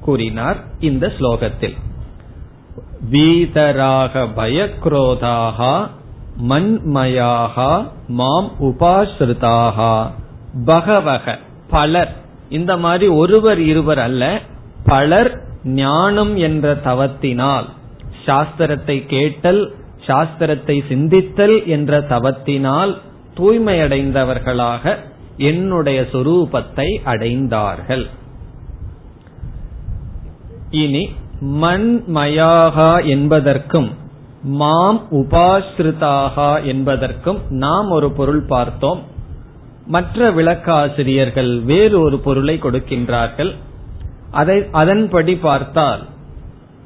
கூறினார் இந்த ஸ்லோகத்தில். வீதராக பயக்ரோதாக மண்மயாக மாம் உபாசிரிதாக பகவக பலர். இந்த மாதிரி ஒருவர் இருவர் அல்ல பலர் ஞானம் என்ற தவத்தினால். சாஸ்திரத்தை கேட்டல் சாஸ்திரத்தை சிந்தித்தல் என்ற தவத்தினால் தூய்மையடைந்தவர்களாக என்னுடைய சொரூபத்தை அடைந்தார்கள். இனி மண்மயாகா என்பதற்கும் மாம் உபாசிரிதாகா என்பதற்கும் நாம் ஒரு பொருள் பார்த்தோம். மற்ற விளக்காசிரியர்கள் வேறு ஒரு பொருளை கொடுக்கின்றார்கள். அதை அதன்படி பார்த்தால்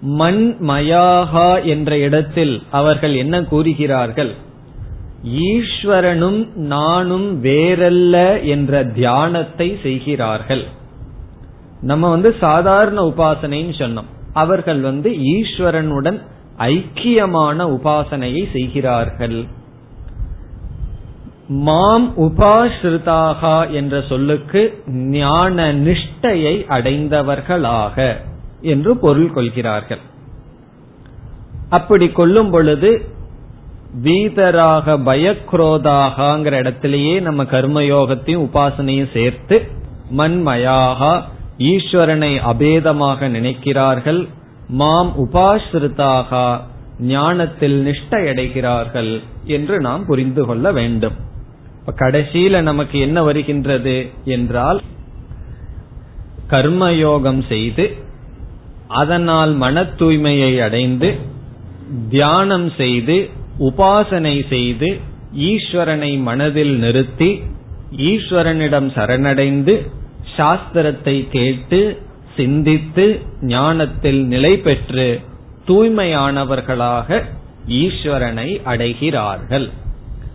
மண் மயாகா என்ற இடத்தில் அவர்கள் என்ன கூறுகிறார்கள்? ஈஸ்வரனும் நானும் வேறல்ல என்ற தியானத்தை செய்கிறார்கள். நம்ம வந்து சாதாரண உபாசனைன்னு சொன்னோம். அவர்கள் வந்து ஈஸ்வரனுடன் ஐக்கியமான உபாசனையை செய்கிறார்கள். மாம் உபாசிருதாகா என்ற சொல்லுக்கு ஞான நிஷ்டையை அடைந்தவர்களாக என்று பொருள் கொள்கிறார்கள். அப்படி கொள்ளும் பொழுது வீதராக பயக்ரோதாகங்கிற இடத்திலேயே நம்ம கர்மயோகத்தையும் உபாசனையும் சேர்த்து மண்மயாகா ஈஸ்வரனை அபேதமாக நினைக்கிறார்கள். மாம் உபாசிரிதாக ஞானத்தில் நிஷ்டையடைகிறார்கள் என்று நாம் புரிந்து கொள்ள வேண்டும். கடைசியில நமக்கு என்ன வருகின்றது என்றால் கர்மயோகம் செய்து அதனால் மன தூய்மையை அடைந்து தியானம் செய்து உபாசனை செய்து ஈஸ்வரனை மனதில் நிறுத்தி ஈஸ்வரனிடம் சரணடைந்து சாஸ்திரத்தை கேட்டு சிந்தித்து ஞானத்தில் நிலை பெற்று தூய்மையானவர்களாக ஈஸ்வரனை அடைகிறார்கள்.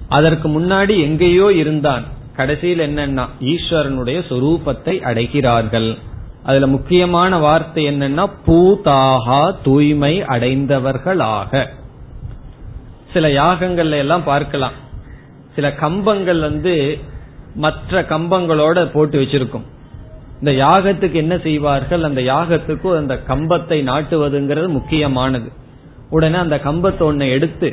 அதற்கு முன்னாடி எங்கேயோ இருந்தான். கடைசியில் என்னன்னா ஈஸ்வரனுடைய சொரூபத்தை அடைகிறார்கள். அதுல முக்கியமான வார்த்தை என்னன்னா பூதாகா தூய்மை அடைந்தவர்களாக. சில யாகங்கள்ல எல்லாம் பார்க்கலாம். சில கம்பங்கள் வந்து மற்ற கம்பங்களோட போட்டு வச்சிருக்கும். இந்த யாகத்துக்கு என்ன செய்வார்கள்? அந்த யாகத்துக்கு அந்த கம்பத்தை நாட்டுவதுங்கிறது முக்கியமானது. உடனே அந்த கம்பத்தை ஒன்னு எடுத்து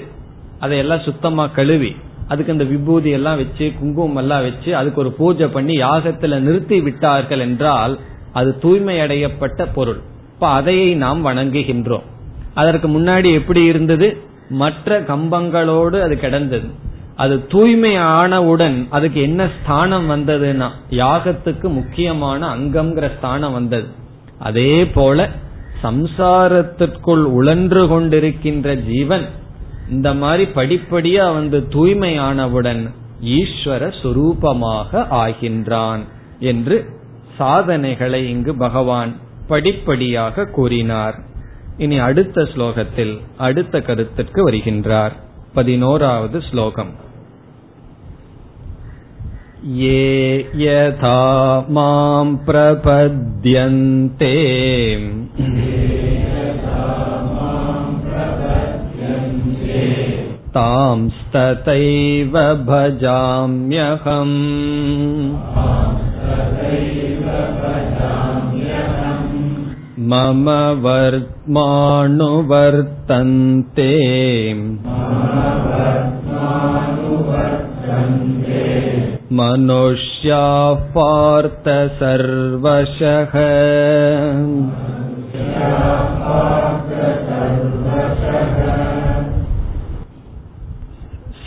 அதையெல்லாம் சுத்தமா கழுவி அதுக்கு அந்த விபூதி எல்லாம் வச்சு குங்குமம் எல்லாம் வச்சு அதுக்கு ஒரு பூஜை பண்ணி யாகத்துல நிறுத்தி விட்டார்கள் என்றால் அது தூய்மை அடையப்பட்ட பொருள். இப்ப அதையை நாம் வணங்குகின்றோம். அதற்கு முன்னாடி எப்படி இருந்தது? மற்ற கம்பங்களோடு அது கிடந்தது. அது தூய்மை ஆனவுடன் அதுக்கு என்ன ஸ்தானம் வந்ததுன்னா யாகத்துக்கு முக்கியமான அங்கம்ங்கிற ஸ்தானம் வந்தது. அதே போல சம்சாரத்திற்குள் உழன்று கொண்டிருக்கின்ற ஜீவன் இந்த மாதிரி படிப்படியா வந்து தூய்மையானவுடன் ஈஸ்வர சுரூபமாக ஆகின்றான் என்று சாதனைகளை இங்கு பகவான் படிப்படியாக கூறினார். இனி அடுத்த ஸ்லோகத்தில் அடுத்த கருத்திற்கு வருகின்றார் பதினோராவது ஸ்லோகம் ये यथा मां प्रपद्यन्ते तांस्तथैव भजाम्यहम् मम वर्त्मानुवर्तन्ते मनुष्याः पार्थ सर्वशः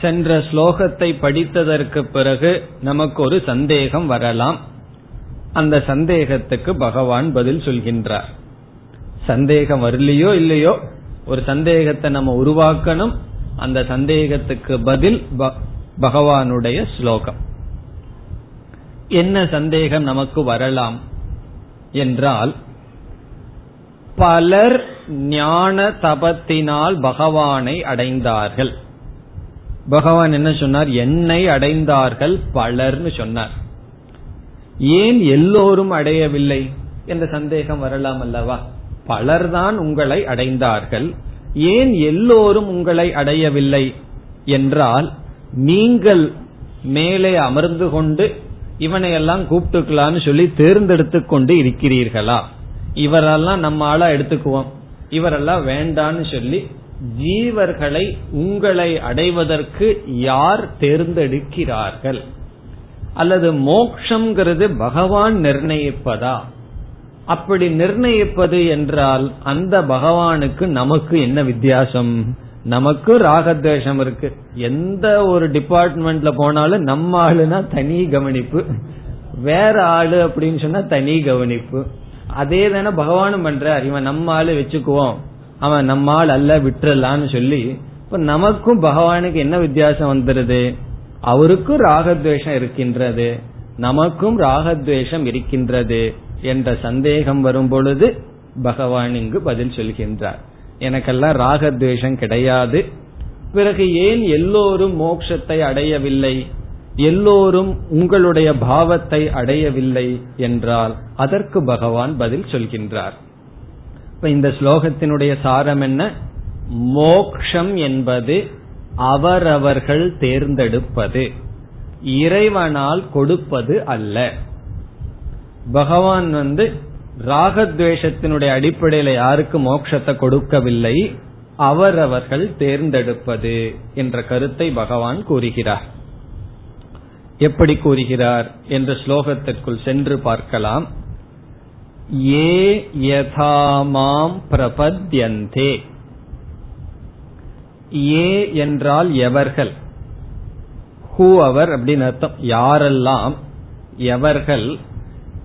சென்ற ஸ்லோகத்தை படித்ததற்கு பிறகு நமக்கு ஒரு சந்தேகம் வரலாம் அந்த சந்தேகத்துக்கு பகவான் பதில் சொல்கின்றார் சந்தேகம் வரலையோ இல்லையோ ஒரு சந்தேகத்தை நம்ம உருவாக்கணும். அந்த சந்தேகத்துக்கு பதில் பகவானுடைய ஸ்லோகம். என்ன சந்தேகம் நமக்கு வரலாம் என்றால் பலர் ஞான தபத்தினால் பகவானை அடைந்தார்கள். பகவான் என்ன சொன்னார்? என்னை அடைந்தார்கள் பலர்னு சொன்னார். ஏன் எல்லோரும் அடையவில்லை? என்ற சந்தேகம் வரலாம் அல்லவா? பலர்தான் உங்களை அடைந்தார்கள். ஏன் எல்லோரும் உங்களை அடையவில்லை என்றால் நீங்கள் மேலே அமர்ந்து கொண்டு இவனை எல்லாம் கூப்பிட்டுக்கலான்னு சொல்லி தேர்ந்தெடுத்து கொண்டு இருக்கிறீர்களா? இவரெல்லாம் நம்ம ஆளா எடுத்துக்குவோம். இவரெல்லாம் வேண்டான்னு சொல்லி ஜீவர்களை உங்களை அடைவதற்கு யார் தேர்ந்தெடுக்கிறார்கள்? அல்லது மோக்ஷங்கிறது பகவான் நிர்ணயிப்பதா? அப்படி நிர்ணயிப்பது என்றால் அந்த பகவானுக்கு நமக்கு என்ன வித்தியாசம்? நமக்கு ராகத்வேஷம் இருக்கு. எந்த ஒரு டிபார்ட்மெண்ட்ல போனாலும் நம்ம ஆளுனா தனி கவனிப்பு. வேற ஆளு அப்படின்னு சொன்னா தனி கவனிப்பு. அதே தானே பகவானும் பண்றார். இவன் நம்ம ஆளு வச்சுக்குவோம். அவன் நம்ம ஆள் அல்ல விட்டுறலான்னு சொல்லி. இப்ப நமக்கும் பகவானுக்கு என்ன வித்தியாசம் வந்துருது? அவருக்கும் ராகத்வேஷம் இருக்கின்றது. நமக்கும் ராகத்வேஷம் இருக்கின்றது. என்ற சந்தேகம் வரும் பொழுது பகவான் இங்கு பதில் சொல்கின்றார். எனக்கெல்லாம் ராகத்வேஷம் கிடையாது. பிறகு ஏன் எல்லோரும் மோட்சத்தை அடையவில்லை? எல்லோரும் உங்களுடைய பாவத்தை அடையவில்லை என்றால் அதற்கு பகவான் பதில் சொல்கின்றார். இப்ப இந்த ஸ்லோகத்தினுடைய சாரம் என்ன? மோக்ஷம் என்பது அவரவர்கள் தேர்ந்தெடுப்பது. இறைவனால் கொடுப்பது அல்ல. பகவான் வந்து ராகத்வேஷத்தினுடைய அடிப்படையில யாருக்கு மோட்சத்தை கொடுக்கவில்லை அவரவர்கள் தேர்ந்தெடுப்பது என்ற கருத்தை பகவான் கூறுகிறார். எப்படி கூறுகிறார் என்ற ஸ்லோகத்திற்குள் சென்று பார்க்கலாம். ஏ யதாமாம் பிரபத்யந்தே ஏ என்றால் எவர்கள்? ஹூ அவர் அப்படின்னு அர்த்தம். யாரெல்லாம்? எவர்கள்?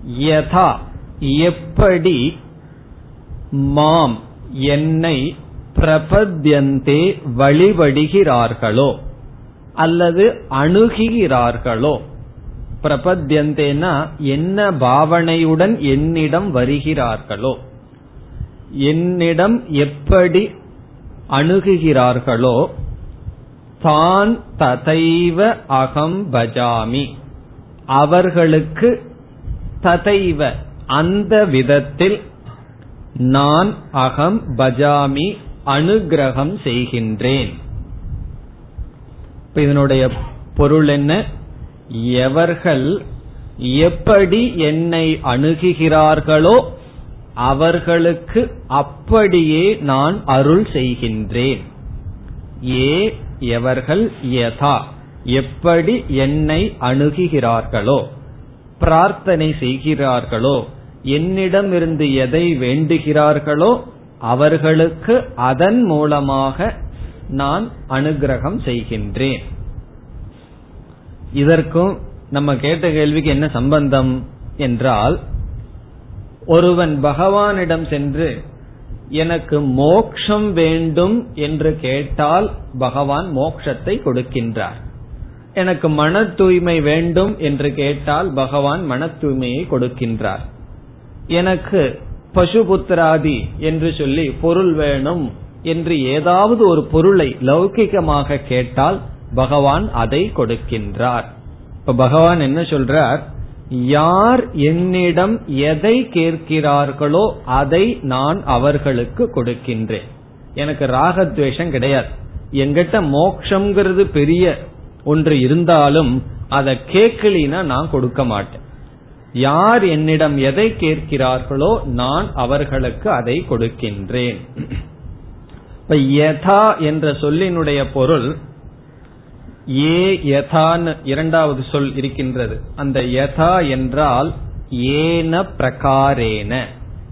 யதா எப்படி மாம் என்னை பிரபத்யந்தே வழிபடுகிறார்களோ அல்லது அணுகுகிறார்களோ? பிரபத்யந்தேனா என்ன பாவனையுடன் என்னிடம் வருகிறார்களோ? என்னிடம் எப்படி அணுகுகிறார்களோ தான் ததைவ அகம் பஜாமி. அவர்களுக்கு ததைவ அந்த விதத்தில் நான் அகம் பஜாமி அனுகிரகம் செய்கின்றேன். இதனுடைய பொருள் என்ன? எவர்கள் எப்படி என்னை அணுகுகிறார்களோ அவர்களுக்கு அப்படியே நான் அருள் செய்கின்றேன். ஏ எவர்கள் யதா எப்படி என்னை அணுகுகிறார்களோ. பிரார்த்தனை செய்கிறார்களோ என்னிடமிருந்து எதை வேண்டுகிறார்களோ அவர்களுக்கு அதன் மூலமாக நான் அனுகிரகம் செய்கின்றேன். இதற்கும் நம்ம கேட்ட கேள்விக்கு என்ன சம்பந்தம் என்றால் ஒருவன் பகவானிடம் சென்று எனக்கு மோக்ஷம் வேண்டும் என்று கேட்டால் பகவான் மோக்ஷத்தை கொடுக்கின்றார். எனக்கு மன தூய்மை வேண்டும் என்று கேட்டால் பகவான் மன தூய்மையை கொடுக்கின்றார். எனக்கு பசுபுத்திராதி என்று சொல்லி பொருள் வேணும் என்று ஏதாவது ஒரு பொருளை லௌகிகமாக கேட்டால் பகவான் அதை கொடுக்கின்றார். இப்ப பகவான் என்ன சொல்றார்? யார் என்னிடம் எதை கேட்கிறார்களோ அதை நான் அவர்களுக்கு கொடுக்கின்றேன். எனக்கு ராகத்வேஷம் கிடையாது. எங்கிட்ட மோக்ஷங்கிறது பெரிய ஒன்று இருந்தாலும் அதை கேட்கலினா நான் கொடுக்க மாட்டேன். யார் என்னிடம் எதை கேட்கிறார்களோ நான் அவர்களுக்கு அதை கொடுக்கின்றேன். இப்ப யதா என்ற சொல்லினுடைய பொருள் ஏ யதான்னு இரண்டாவது சொல் இருக்கின்றது. அந்த யதா என்றால் ஏன பிரகாரேன.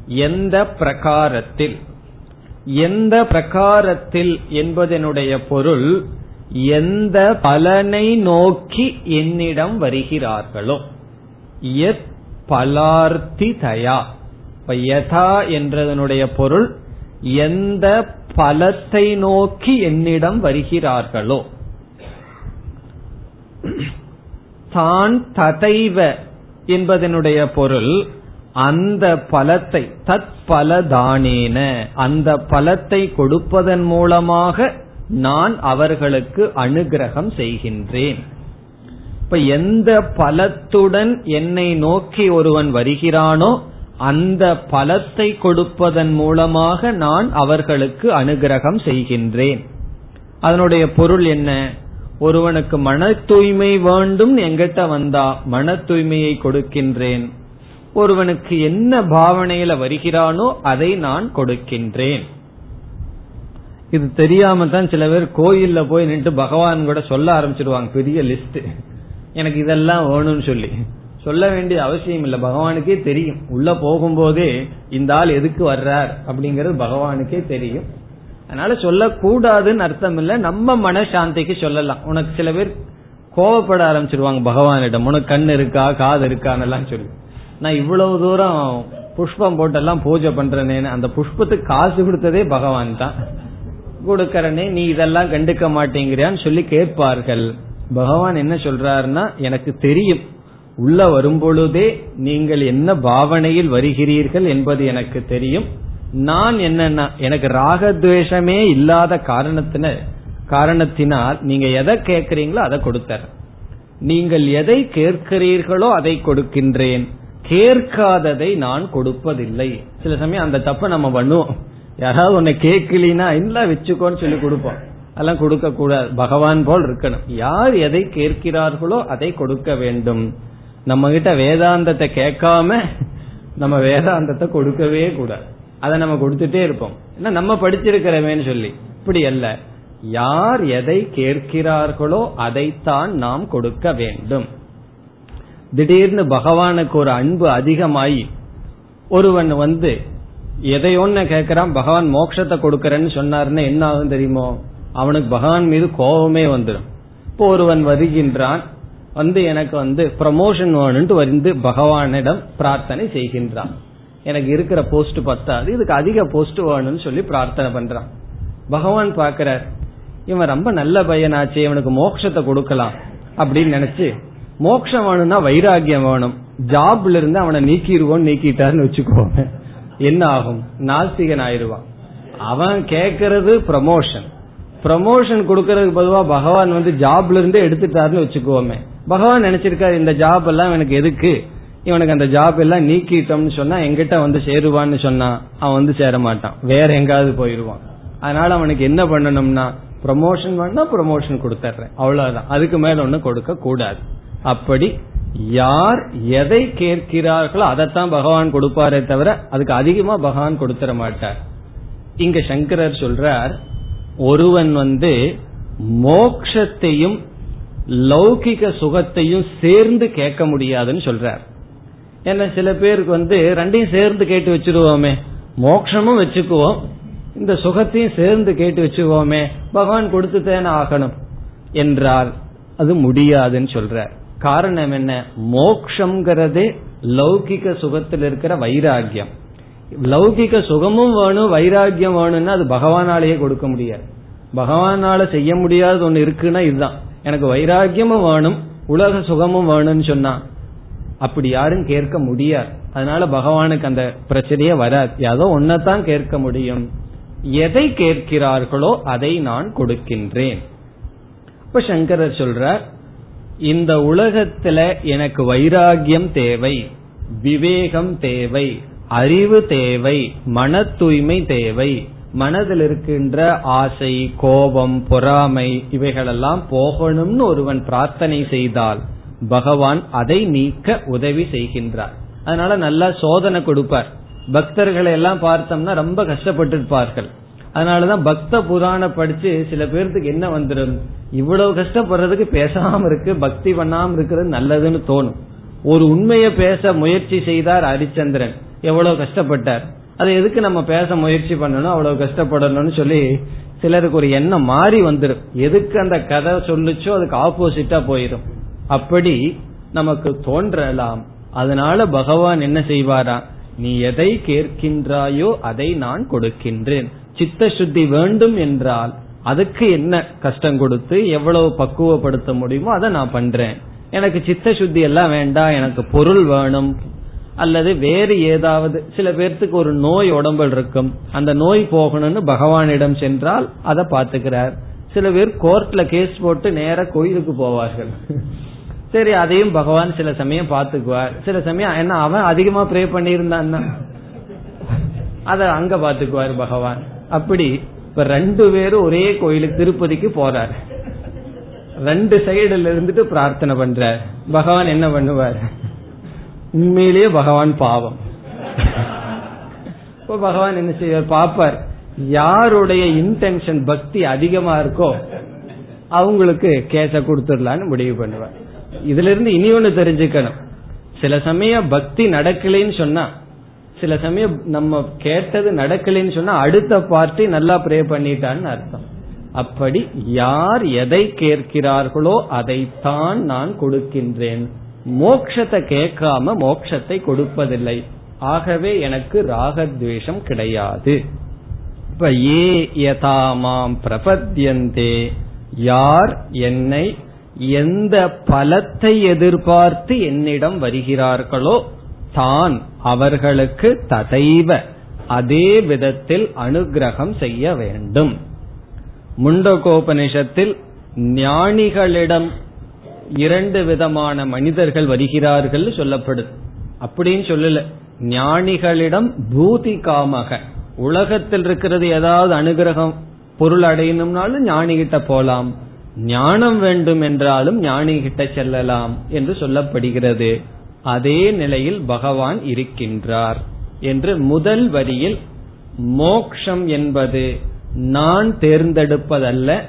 எந்த பிரகாரத்தில்? எந்த பிரகாரத்தில் என்பதனுடைய பொருள் எந்த பலனை நோக்கி என்னிடம் வருகிறார்களோ எத் பலார்த்தி தயா. இப்ப யதா என்றதனுடைய பொருள் எந்த பலத்தை நோக்கி என்னிடம் வருகிறார்களோ தான் ததைவ என்பதனுடைய பொருள் அந்த பலத்தை தத் பலதானேன அந்த பலத்தை கொடுப்பதன் மூலமாக நான் அவர்களுக்கு அனுகிரகம் செய்கின்றேன். இப்ப எந்த பலத்துடன் என்னை நோக்கி ஒருவன் வருகிறானோ அந்த பலத்தை கொடுப்பதன் மூலமாக நான் அவர்களுக்கு அனுகிரகம் செய்கின்றேன். அதனுடைய பொருள் என்ன? ஒருவனுக்கு மன தூய்மை வேண்டும் எங்கிட்ட வந்தா மன தூய்மையை கொடுக்கின்றேன். ஒருவனுக்கு என்ன பாவனையில வருகிறானோ அதை நான் கொடுக்கின்றேன். இது தெரியாம தான் சில பேர் கோயில்ல போய் நின்று பகவான் கூட சொல்ல ஆரம்பிச்சிருவாங்க. பெரிய லிஸ்ட் எனக்கு இதெல்லாம் வேணும்னு சொல்லி. சொல்ல வேண்டிய அவசியம் இல்ல. பகவானுக்கே தெரியும். உள்ள போகும்போதே இந்த ஆள் எதுக்கு வர்றார் அப்படிங்கறது பகவானுக்கே தெரியும். அதனால சொல்லக்கூடாதுன்னு அர்த்தம் இல்ல. நம்ம மனசாந்திக்கு சொல்லலாம். உனக்கு சில பேர் கோவப்பட ஆரம்பிச்சிருவாங்க பகவானிடம். உனக்கு கண் இருக்கா காது இருக்கான்னு சொல்லி. நான் இவ்வளவு தூரம் புஷ்பம் போட்டெல்லாம் பூஜை பண்றேனேன்னு. அந்த புஷ்பத்துக்கு காசு கொடுத்ததே பகவான் தான். கொடுக்கறனே நீ இதெல்லாம் கண்டுக்க மாட்டேங்கிறியான்னு சொல்லி கேட்பார்கள். பகவான் என்ன சொல்றாருன்னா எனக்கு தெரியும். உள்ள வரும்பொழுதே நீங்கள் என்ன பாவனையில் வருகிறீர்கள் என்பது எனக்கு தெரியும். நான் என்னன்னா எனக்கு ராகத்வேஷமே இல்லாத காரணத்தின காரணத்தினால் நீங்க எதை கேட்கறீங்களோ அதை கொடுத்தர். நீங்கள் எதை கேட்கிறீர்களோ அதை கொடுக்கின்றேன். கேட்காததை நான் கொடுப்பதில்லை. சில சமயம் அந்த தப்ப நம்ம பண்ணுவோம். யாராவது உன்னை கேட்கலினா இல்ல வச்சுக்கோன்னு சொல்லி கொடுப்போம். அதெல்லாம் கொடுக்க கூடாது. பகவான் போல் இருக்கணும். யார் எதை கேட்கிறார்களோ அதை கொடுக்க வேண்டும். நம்ம கிட்ட வேதாந்தத்தை கேட்காம நம்ம வேதாந்தத்தை கொடுக்கவே கூடாது. அதை நம்ம கொடுத்துட்டே இருப்போம். ஏன்னா நம்ம படிச்சிருக்கிறவேன்னு சொல்லி. இப்படி அல்ல. யார் எதை கேட்கிறார்களோ அதைத்தான் நாம் கொடுக்க வேண்டும். திடீர்னு பகவானுக்கு ஒரு அன்பு அதிகமாயி ஒருவன் வந்து எதை ஒண்ணு பகவான் மோட்சத்தை கொடுக்கறேன்னு சொன்னாருன்னு என்ன ஆகும் தெரியுமோ? அவனுக்கு பகவான் மீது கோபமே வந்துடும் இப்போ ஒருவன் வருகின்றான் வந்து எனக்கு வந்து ப்ரமோஷன் வேணும்ட்டு வந்து பகவானிடம் பிரார்த்தனை செய்கின்றான். எனக்கு இருக்கிற போஸ்ட் பத்தாது இதுக்கு அதிக போஸ்ட் வேணும்னு சொல்லி பிரார்த்தனை பண்றான். பகவான் பாக்கிறார் இவன் ரொம்ப நல்ல பையனாச்சு இவனுக்கு மோட்சத்தை கொடுக்கலாம் அப்படின்னு நினைச்சு மோட்சம் வேணும்னா வைராகியம் வேணும். ஜாப்ல இருந்து அவனை நீக்கிடுவோம் நீக்கிட்டாருன்னு வச்சுக்கோங்க என்ன ஆகும்? நாஸ்திகன் ஆயிடுவான். அவன் கேட்கறது ப்ரமோஷன் ப்ரமோஷன் கொடுக்கறதுக்கு பொதுவா பகவான் வந்து ஜாப்ல இருந்து எடுத்துட்டாருன்னு வச்சுக்கோமே. பகவான் நினைச்சிருக்காரு இந்த ஜாப் எல்லாம் எனக்கு எதுக்கு? இவனுக்கு அந்த ஜாப் எல்லாம் நீக்கிட்டோம்னு சொன்னா எங்கிட்ட வந்து சேருவான்னு சொன்னா அவன் வந்து சேர மாட்டான். வேற எங்காவது போயிருவான். அதனால அவனுக்கு என்ன பண்ணணும்னா ப்ரமோஷன் வேணா ப்ரமோஷன் கொடுத்துட்றேன் அவ்வளவுதான். அதுக்கு மேல ஒன்னும் கொடுக்க கூடாது அப்படி யார் எதை கேட்கிறார்களோ அதைத்தான் பகவான் கொடுப்பாரே தவிர அதுக்கு அதிகமா பகவான் கொடுத்துட மாட்டார். இங்க சங்கரர் சொல்றார் ஒருவன் வந்து மோக்ஷத்தையும் லௌகிக சுகத்தையும் சேர்ந்து கேட்க முடியாதுன்னு சொல்றார். ஏன்னா சில பேருக்கு வந்து ரெண்டையும் சேர்ந்து கேட்டு வச்சிருவோமே மோக்ஷமும் வச்சுக்குவோம் இந்த சுகத்தையும் சேர்ந்து கேட்டு வச்சுக்குவோமே பகவான் கொடுத்து தேன ஆகணும் என்றால் அது முடியாதுன்னு சொல்றார். காரணம் என்ன? மோக்ஷங்கிறதே லௌகிக சுகத்தில் இருக்கிற வைராகியம் லௌகிக சுகமும் வேணும் வைராகியம் வேணும்னா அது பகவானாலேயே கொடுக்க முடியாது. பகவானால செய்ய முடியாத ஒண்ணு இருக்குன்னா இதுதான். எனக்கு வைராகியமும் வேணும் உலக சுகமும் வேணும்னு சொன்னா அப்படி யாரும் கேட்க முடியாது. அதனால பகவானுக்கு அந்த பிரச்சனையே வராது. ஏதோ ஒன்னதான் கேட்க முடியும். எதை கேட்கிறார்களோ அதை நான் கொடுக்கின்றேன். இப்ப சங்கரர் சொல்றார் இந்த உலகத்துல எனக்கு வைராகியம் தேவை விவேகம் தேவை அறிவு தேவை மன தூய்மை தேவை மனதில் இருக்கின்ற ஆசை கோபம் பொறாமை இவைகளெல்லாம் போகணும்னு ஒருவன் பிரார்த்தனை செய்தால் பகவான் அதை நீக்க உதவி செய்கின்றார். அதனால நல்லா சோதனை கொடுப்பார். பக்தர்களை எல்லாம் பார்த்தோம்னா ரொம்ப கஷ்டப்பட்டு இருப்பார்கள் அதனாலதான் பக்த புராண படிச்சு சில பேர்த்துக்கு என்ன வந்துடும் இவ்வளவு கஷ்டப்படுறதுக்கு பேசாம இருக்கு பக்தி பண்ணாம இருக்கிறது நல்லதுன்னு தோணும். ஒரு உண்மையை பேச முயற்சி செய்தார் ஹரிச்சந்திரன். எவ்வளவு கஷ்டப்பட்டார். அதை எதுக்கு நம்ம பேச முயற்சி பண்ணணும் அவ்வளவு கஷ்டப்படணும்னு சொல்லி சிலருக்கு ஒரு எண்ணம் மாறி வந்துடும் எதுக்கு அந்த கதை சொல்லுச்சோ அதுக்கு ஆப்போசிட்டா போயிடும் அப்படி நமக்கு தோன்றலாம். அதனால பகவான் என்ன செய்வாரா? நீ எதை கேட்கின்றாயோ அதை நான் கொடுக்கின்றேன். சித்த சுத்தி வேண்டும் என்றால் அதுக்கு என்ன கஷ்டம் கொடுத்து எவ்வளவு பக்குவப்படுத்த முடியுமோ அதை நான் பண்றேன். எனக்கு சித்த சுத்தி எல்லாம் வேண்டாம் எனக்கு பொருள் வேணும். அல்லது வேறு ஏதாவது சில பேர்த்துக்கு ஒரு நோய் உடம்பில் இருக்கும். அந்த நோய் போகணும்னு பகவானிடம் சென்றால் அதை பாத்துக்கிறார் சில பேர் கோர்ட்ல கேஸ் போட்டு நேர கோயிலுக்கு போவார்கள். சரி அதையும் பகவான் சில சமயம் பாத்துக்குவார் சில சமயம் என்ன அவன் அதிகமா ப்ரே பண்ணியிருந்தான் அத அங்க பாத்துக்குவார் பகவான். அப்படி இப்ப ரெண்டு பேரும் ஒரே கோயிலுக்கு திருப்பதிக்கு போறாரு. ரெண்டு சைடுல இருந்துட்டு பிரார்த்தனை பண்ற பகவான் என்ன பண்ணுவார்? உண்மையிலேயே பகவான் பாவம். இப்போ பகவான் என்ன செய்வார்? பாப்பார் யாருடைய இன்டென்ஷன் பக்தி அதிகமா இருக்கோ அவங்களுக்கு கேச கொடுத்துடலான்னு முடிவு பண்ணுவார். இதுல இருந்து இனி ஒண்ணு தெரிஞ்சுக்கணும். சில சமயம் பக்தி நடக்கலைன்னு சொன்னா சில சமயம் நம்ம கேட்டது நடக்கலைன்னு சொன்னா அடுத்த பார்ட்டி நல்லா ப்ரே பண்ணிட்டான்னு அர்த்தம். அப்படி யார் எதை கேட்கிறார்களோ அதைத்தான் நான் கொடுக்கின்றேன். மோக்ஷத்தை கேட்காம மோக்ஷத்தை கொடுப்பதில்லை. ஆகவே எனக்கு ராகத்வேஷம் கிடையாது. இப்ப ஏ யதாமாம் பிரபத்யந்தே யார் என்னை எந்த பலத்தை எதிர்பார்த்து என்னிடம் வருகிறார்களோ தான் அவர்களுக்கு ததைவ. அதே விதத்தில் அனுகிரகம் செய்ய வேண்டும். முண்டகோபனிஷத்தில் ஞானிகளிடம் இரண்டு விதமான மனிதர்கள் வருகிறார்கள் சொல்லப்படுது அப்படின்னு சொல்லல. ஞானிகளிடம் பூதி காமக. உலகத்தில் இருக்கிறது ஏதாவது அனுகிரகம் பொருள் அடையணும்னாலும் ஞானிகிட்ட போலாம். ஞானம் வேண்டும் என்றாலும் ஞானிகிட்ட செல்லலாம் என்று சொல்லப்படுகிறது. அதே நிலையில் பகவான் இருக்கின்றார் என்று முதல் வரியில் மோக்ஷம் என்பது நான் தேர்ந்தெடுப்பதல்ல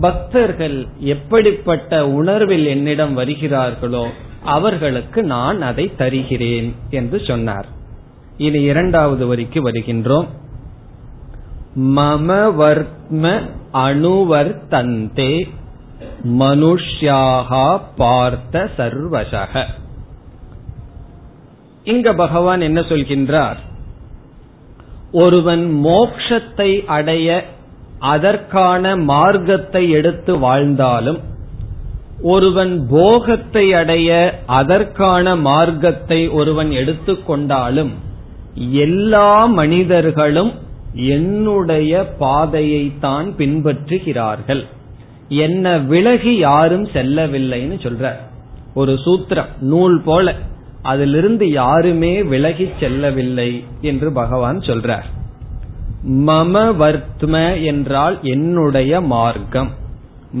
பக்தர்கள் எப்படிப்பட்ட உணர்வில் என்னிடம் வருகிறார்களோ அவர்களுக்கு நான் அதை தருகிறேன் என்று சொன்னார். இனி இரண்டாவது வரிக்கு வருகின்றோம். மம அணுவர்தந்தே அணுவர்த்தந்தே மனுஷ்யாக பார்த்த சர்வசக. இங்க பகவான் என்ன சொல்கின்றார்? ஒருவன் மோக்ஷத்தை அடைய அதற்கான மார்க்கத்தை எடுத்து வாழ்ந்தாலும் ஒருவன் போகத்தை அடைய அதற்கான மார்க்கத்தை ஒருவன் எடுத்துக்கொண்டாலும் எல்லா மனிதர்களும் என்னுடைய பாதையை தான் பின்பற்றுகிறார்கள். என்ன விலகி யாரும் செல்லவில்லைன்னு சொல்ற ஒரு சூத்திரம் நூல் போல. அதிலிருந்து யாருமே விலகி செல்லவில்லை என்று பகவான் சொல்றார். மம வர்த்ம என்றால் என்னுடைய மார்க்கம்.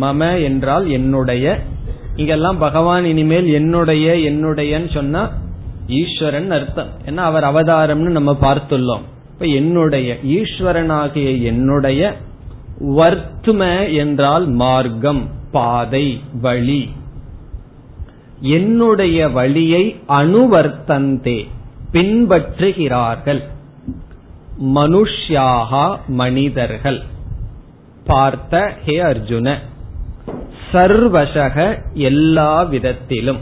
மம என்றால் என்னுடைய இங்கெல்லாம் பகவான் இனிமேல் என்னுடைய என்னுடையன்னு சொன்னா ஈஸ்வரன் அர்த்தம். ஏன்னா அவர் அவதாரம்னு நம்ம பார்த்துள்ளோம். இப்ப என்னுடைய ஈஸ்வரனாகிய என்னுடைய வர்த்தும என்றால் மார்க்கம் பாதை வழி. என்னுடைய வழியை அணுவர்த்தந்தே பின்பற்றுகிறார்கள். மனுஷ்யாகா மனிதர்கள். பார்த்த ஹே அர்ஜுன சர்வசக எல்லா விதத்திலும்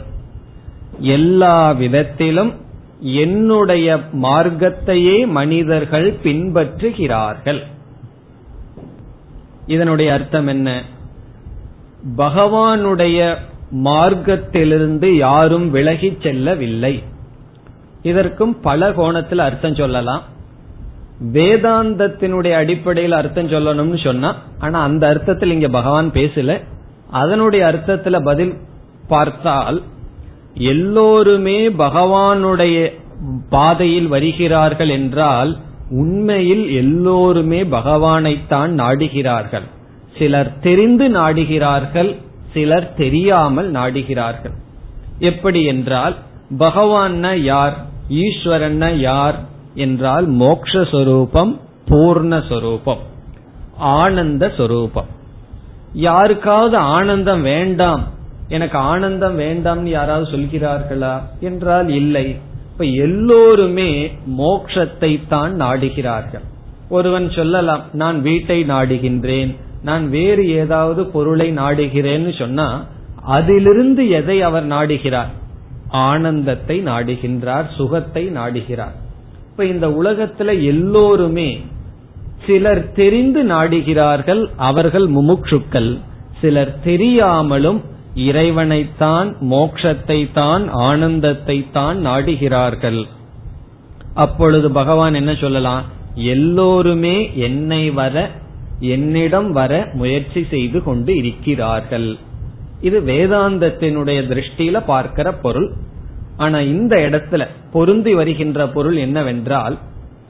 எல்லா விதத்திலும் என்னுடைய மார்க்கத்தையே மனிதர்கள் பின்பற்றுகிறார்கள். இதனுடைய அர்த்தம் என்ன? பகவானுடைய மார்க்கத்திலிருந்து யாரும் விலகிச் செல்லவில்லை. இதற்கும் பல கோணத்தில் அர்த்தம் சொல்லலாம். வேதாந்தத்தினுடைய அடிப்படையில் அர்த்தம் சொல்லணும்னு சொன்னா ஆனா அந்த அர்த்தத்தில் இங்க பகவான் பேசல. அதனுடைய அர்த்தத்துல பதில் பார்த்தால் எல்லோருமே பகவானுடைய பாதையில் வருகிறார்கள் என்றால் உண்மையில் எல்லோருமே பகவானைத்தான் நாடுகிறார்கள். சிலர் தெரிந்து நாடுகிறார்கள் சிலர் தெரியாமல் நாடுகிறார்கள். எப்படி என்றால் பகவான் யார் ஈஸ்வரன் யார் என்றால் மோக்ஷரூபம் பூர்ணஸ்வரூபம் ஆனந்த சொரூபம் யாருக்காவது ஆனந்தம் வேண்டாம் எனக்கு ஆனந்தம் வேண்டாம்னு யாராவது சொல்கிறார்களா என்றால் இல்லை. இப்ப எல்லோருமே மோக்ஷத்தை தான் நாடுகிறார்கள். ஒருவன் சொல்லலாம் நான் வீட்டை நாடுகின்றேன் நான் வேறு ஏதாவது பொருளை நாடுகிறேன்னு சொன்னா அதிலிருந்து எதை அவர் நாடுகிறார்? ஆனந்தத்தை நாடுகின்றார் சுகத்தை நாடுகிறார். இப்ப இந்த உலகத்துல எல்லோருமே சிலர் தெரிந்து நாடுகிறார்கள் அவர்கள் முமுட்சுக்கள். சிலர் தெரியாமலும் இறைவனைத்தான் மோக்ஷத்தை தான் ஆனந்தத்தை தான் நாடுகிறார்கள். அப்பொழுது பகவான் என்ன சொல்லலாம்? எல்லோருமே என்னை வர என்னிடம் வர முயற்சி செய்து கொண்டு இருக்கிறார்கள். இது வேதாந்தத்தினுடைய திருஷ்டியில பார்க்கிற பொருள். ஆனா இந்த இடத்துல பொருந்தி வருகின்ற பொருள் என்னவென்றால்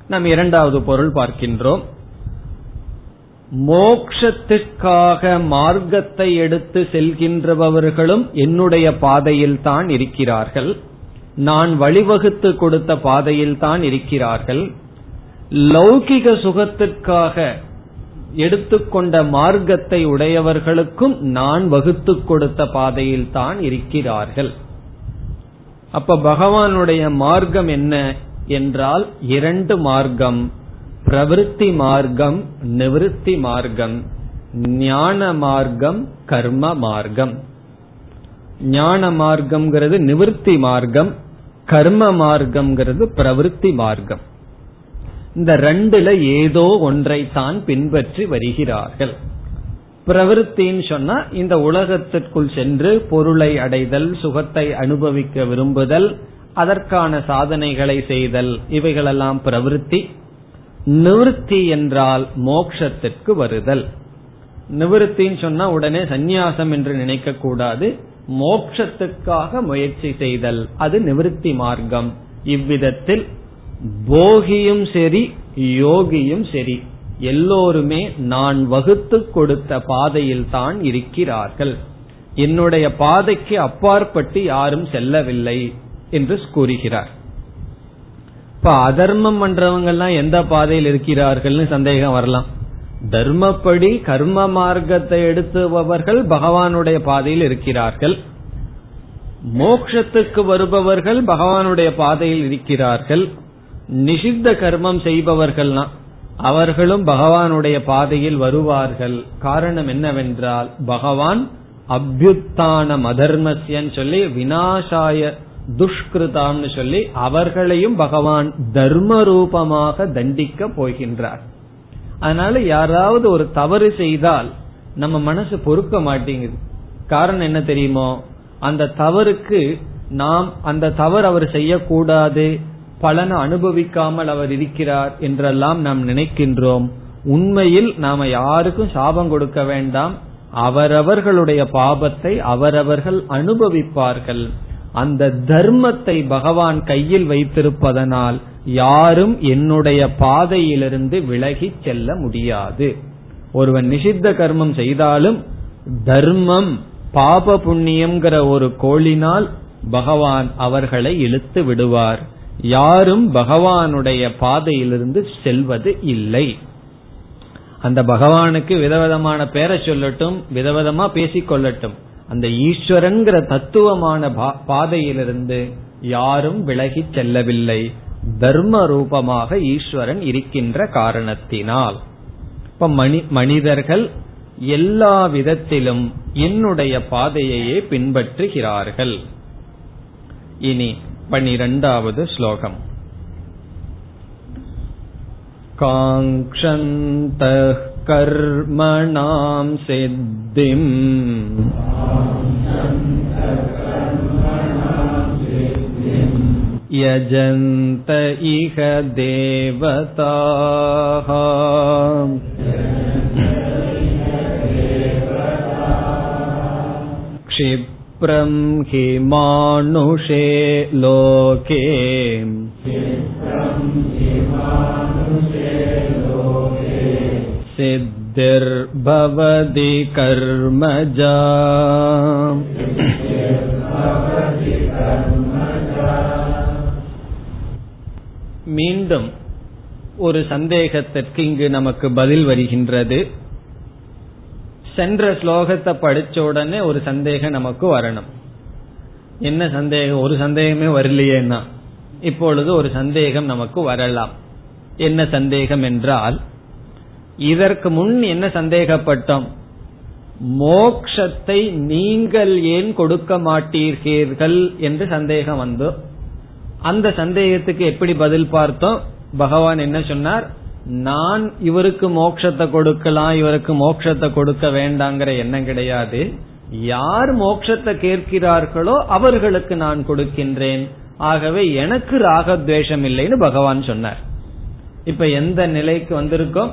நாம் இரண்டாவது பொருள் பார்க்கின்றோம். மோக்ஷத்திற்காக மார்க்கத்தை எடுத்து செல்கின்றவர்களும் என்னுடைய பாதையில் தான் இருக்கிறார்கள். நான் வழிவகுத்து கொடுத்த பாதையில் தான் இருக்கிறார்கள். லௌகிக சுகத்திற்காக எடுத்துக்கொண்ட மார்க்கத்தை உடையவர்களுக்கும் நான் வகுத்து கொடுத்த பாதையில் தான் இருக்கிறார்கள். அப்ப பகவானுடைய மார்க்கம் என்ன என்றால் இரண்டு மார்க்கம் பிரவிற்த்தி மார்க்கம் நிவிருத்தி மார்க்கம் ஞான மார்க்கம் கர்ம மார்க்கம். ஞான மார்க்கம்ங்கிறது நிவிருத்தி மார்க்கம் கர்ம மார்க்கம்ங்கிறது பிரவிற்த்தி மார்க்கம். இந்த ரெண்டுல ஏதோ ஒன்றை தான் பின்பற்றி வருகிறார்கள். பிரவருத்தின்னு சொன்னா இந்த உலகத்திற்குள் சென்று பொருளை அடைதல் சுகத்தை அனுபவிக்க விரும்புதல் அதற்கான சாதனைகளை செய்தல் இவைகளெல்லாம் பிரவருத்தி நிவிருத்தி என்றால் மோக்ஷத்திற்கு வருதல். நிவிருத்தின்னு சொன்னா உடனே சந்நியாசம் என்று நினைக்க கூடாது. மோக்ஷத்துக்காக முயற்சி செய்தல் அது நிவிருத்தி மார்க்கம். இவ்விதத்தில் போகியும் சரி யோகியும் சரி எல்லோருமே நான் வகுத்து கொடுத்த பாதையில் தான் இருக்கிறார்கள். என்னுடைய பாதைக்கு அப்பாற்பட்டு யாரும் செல்லவில்லை என்று கூறுகிறார். இப்ப அதர்மம் பண்றவங்க எல்லாம் எந்த பாதையில் இருக்கிறார்கள்னு சந்தேகம் வரலாம். தர்மப்படி கர்ம மார்க்கத்தை எடுத்துபவர்கள் பகவானுடைய பாதையில் இருக்கிறார்கள். மோக்ஷத்துக்கு வருபவர்கள் பகவானுடைய பாதையில் இருக்கிறார்கள். நிஷித்த கர்மம் செய்பவர்கள்னா அவர்களும் பகவானுடைய பாதையில் வருவார்கள். காரணம் என்னவென்றால் பகவான் அபியுத்தான மதர்மசியன் சொல்லி வினாசாய துஷ்கிருதாம்னு சொல்லி அவர்களையும் பகவான் தர்ம ரூபமாக தண்டிக்க போகின்றார். அதனால யாராவது ஒரு தவறு செய்தால் நம்ம மனசு பொறுக்க மாட்டேங்குது. காரணம் என்ன தெரியுமோ அந்த தவறுக்கு நாம் அந்த தவறு அவர் செய்யக்கூடாது பலனை அனுபவிக்காமல் அவர் இருக்கிறார் என்றெல்லாம் நாம் நினைக்கின்றோம். உண்மையில் நாம யாருக்கும் சாபம் கொடுக்க வேண்டாம். அவரவர்களுடைய பாபத்தை அவரவர்கள் அனுபவிப்பார்கள். அந்த தர்மத்தை பகவான் கையில் வைத்திருப்பதனால் யாரும் என்னுடைய பாதையிலிருந்து விலகி செல்ல முடியாது. ஒருவன் நிஷித்த கர்மம் செய்தாலும் தர்மம் பாப புண்ணியம்ங்கிற ஒரு கோளினால் பகவான் அவர்களை இழுத்து விடுவார். யாரும் பகவானுடைய பாதையிலிருந்து செல்வது இல்லை. அந்த பகவானுக்கு விதவிதமான பேரை சொல்லட்டும் விதவிதமா பேசிக்கொள்ளட்டும். அந்த ஈஸ்வரன்கிற தத்துவமான பாதையிலிருந்து யாரும் விலகி செல்லவில்லை. தர்ம ரூபமாக ஈஸ்வரன் இருக்கின்ற காரணத்தினால். இப்ப மனி மனிதர்கள் எல்லா விதத்திலும் என்னுடைய பாதையையே பின்பற்றுகிறார்கள். இனி பனிரெண்டாவது ஸ்லோகம் काङ्क्षन्तः कर्मणां सिद्धिम् यजन्त इह देवताः क्षिप्रं हि मानुषे लोके सिद्धिर्भवति कर्मजा மீண்டும் ஒரு சந்தேகத்திற்கு இங்கு நமக்கு பதில் வருகின்றது சென்ற ஸ்லோகத்தை படிச்ச உடனே ஒரு சந்தேகம் நமக்கு வரணும். என்ன சந்தேகம்? ஒரு சந்தேகமே வரலையேன்னா. இப்பொழுது ஒரு சந்தேகம் நமக்கு வரலாம். என்ன சந்தேகம் என்றால் இதற்கு முன் என்ன சந்தேகப்பட்டோம்? மோக்ஷத்தை நீங்கள் ஏன் கொடுக்க மாட்டீர்கள் என்று சந்தேகம் வந்தோம் அந்த சந்தேகத்துக்கு எப்படி பதில் பார்த்தோம்? பகவான் என்ன சொன்னார்? நான் இவருக்கு மோட்சத்தை கொடுக்கலாம் இவருக்கு மோட்சத்தை கொடுக்க வேண்டாங்கிற எண்ணம் கிடையாது. யார் மோட்சத்தை கேட்கிறார்களோ அவர்களுக்கு நான் கொடுக்கின்றேன். ஆகவே எனக்கு ராகத்வேஷம் இல்லைன்னு பகவான் சொன்னார். இப்ப எந்த நிலைக்கு வந்திருக்கோம்?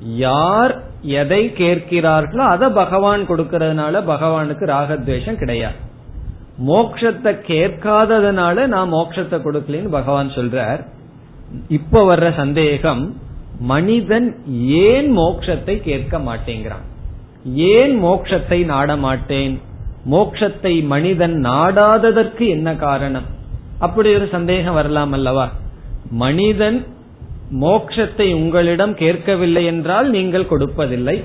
யார் எதை கேட்கிறார்களோ அதை பகவான் கொடுக்கறதுனால பகவானுக்கு ராகத்வேஷம் கிடையாது. மோக்ஷத்தை கேட்காததுனால நான் மோட்சத்தை கொடுக்கலன்னு பகவான் சொல்றார். இப்ப வர்ற சந்தேகம் மனிதன் ஏன் மோட்சத்தை கேட்க மாட்டேங்கிறான்? ஏன் மோட்சத்தை நாட மாட்டேன்? மோட்சத்தை மனிதன் நாடாததற்கு என்ன காரணம்? அப்படி ஒரு சந்தேகம் வரலாம் அல்லவா? மனிதன் மோக்ஷத்தை உங்களிடம் கேட்கவில்லை என்றால் நீங்கள் கொடுப்பதில்லை.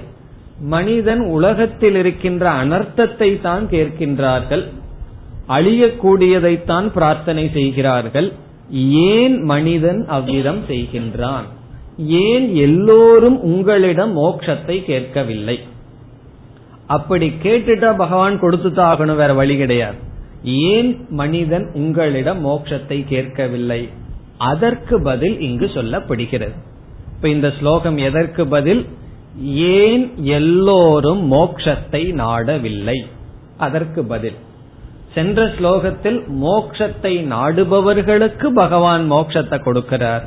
மனிதன் உலகத்தில் இருக்கின்ற அனர்த்தத்தை தான் கேட்கின்றார்கள். அழியக்கூடியதைத்தான் பிரார்த்தனை செய்கிறார்கள். ஏன் மனிதன் அவ்விதம் செய்கின்றான்? ஏன் எல்லோரும் உங்களிடம் மோட்சத்தை கேட்கவில்லை? அப்படி கேட்டுட்டா பகவான் கொடுத்துதான் ஆகணும் வேற வழி கிடையாது. ஏன் மனிதன் உங்களிடம் மோட்சத்தை கேட்கவில்லை? அதற்கு பதில் இங்கு சொல்லப்படுகிறது. இப்ப இந்த ஸ்லோகம் எதற்கு பதில்? ஏன் எல்லோரும் மோக்ஷத்தை நாடவில்லை? அதற்கு பதில். சென்ற ஸ்லோகத்தில் மோக்ஷத்தை நாடுபவர்களுக்கு பகவான் மோக்ஷத்தை கொடுக்கிறார்.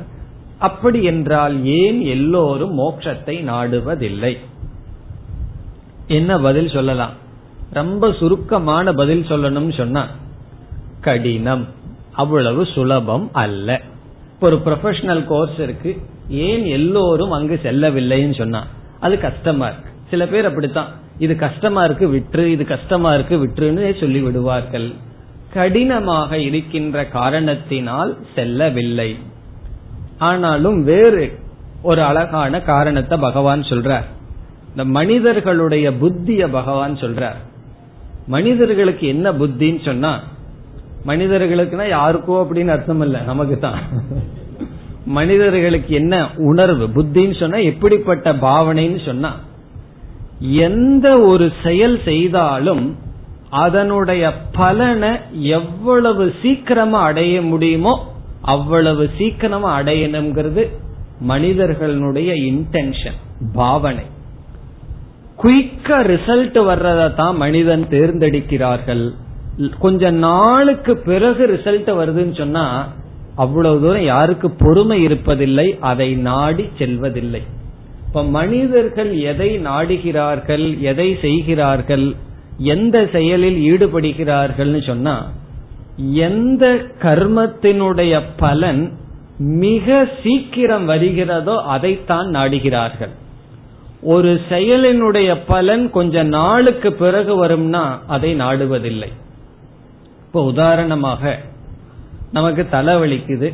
அப்படி என்றால் ஏன் எல்லோரும் மோட்சத்தை நாடுவதில்லை? என்ன பதில் சொல்லலாம்? ரொம்ப சுருக்கமான பதில் சொல்லணும்னு சொன்னா கடினம் அவ்வளவு சுலபம் அல்ல. ஒரு ப்ரொஃபஷனல் கோர்ஸ் இருக்கு. ஏன் எல்லோரும் அங்கு செல்லவில்லைன்னு சொன்னா அது கஷ்டமா இருக்கு சில பேர் அப்படித்தான். இது கஷ்டமா இருக்கு விற்று இது கஷ்டமா இருக்கு விற்றுன்னு சொல்லி விடுவார்கள் கடினமாக இருக்கின்ற காரணத்தினால் செல்லவில்லை. ஆனாலும் வேறு ஒரு அழகான காரணத்தை பகவான் சொல்றார். இந்த மனிதர்களுடைய புத்திய பகவான் சொல்றார். மனிதர்களுக்கு என்ன புத்தின்னு சொன்னா மனிதர்களுக்குன்னா யாருக்கோ அப்படின்னு அர்த்தம் இல்ல நமக்கு தான் மனிதர்களுக்கு என்ன உணர்வு புத்தின்னு சொன்னா எப்படிப்பட்ட பாவனைன்னு சொன்னா எந்த ஒரு செயல் செய்தாலும் அதனுடைய பலனை எவ்வளவு சீக்கிரமா அடைய முடியுமோ அவ்வளவு சீக்கிரமா அடையணுங்கிறது மனிதர்களுடைய இன்டென்ஷன் பாவனை. குயிக்கா ரிசல்ட் வர்றதை தான் மனிதன் தேர்ந்தெடுக்கிறார்கள். கொஞ்ச நாளுக்கு பிறகு ரிசல்ட் வருதுன்னு சொன்னா அவ்வளவு தூரம் யாருக்கு பொறுமை இருப்பதில்லை அதை நாடி செல்வதில்லை. இப்ப மனிதர்கள் எதை நாடுகிறார்கள் எதை செய்கிறார்கள் எந்த செயலில் ஈடுபடுகிறார்கள்னு சொன்னா எந்த கர்மத்தினுடைய பலன் மிக சீக்கிரம் வருகிறதோ அதைத்தான் நாடுகிறார்கள். ஒரு செயலினுடைய பலன் கொஞ்ச நாளுக்கு பிறகு வரும்னா அதை நாடுவதில்லை. இப்ப உதாரணமாக நமக்கு தலைவலிக்குது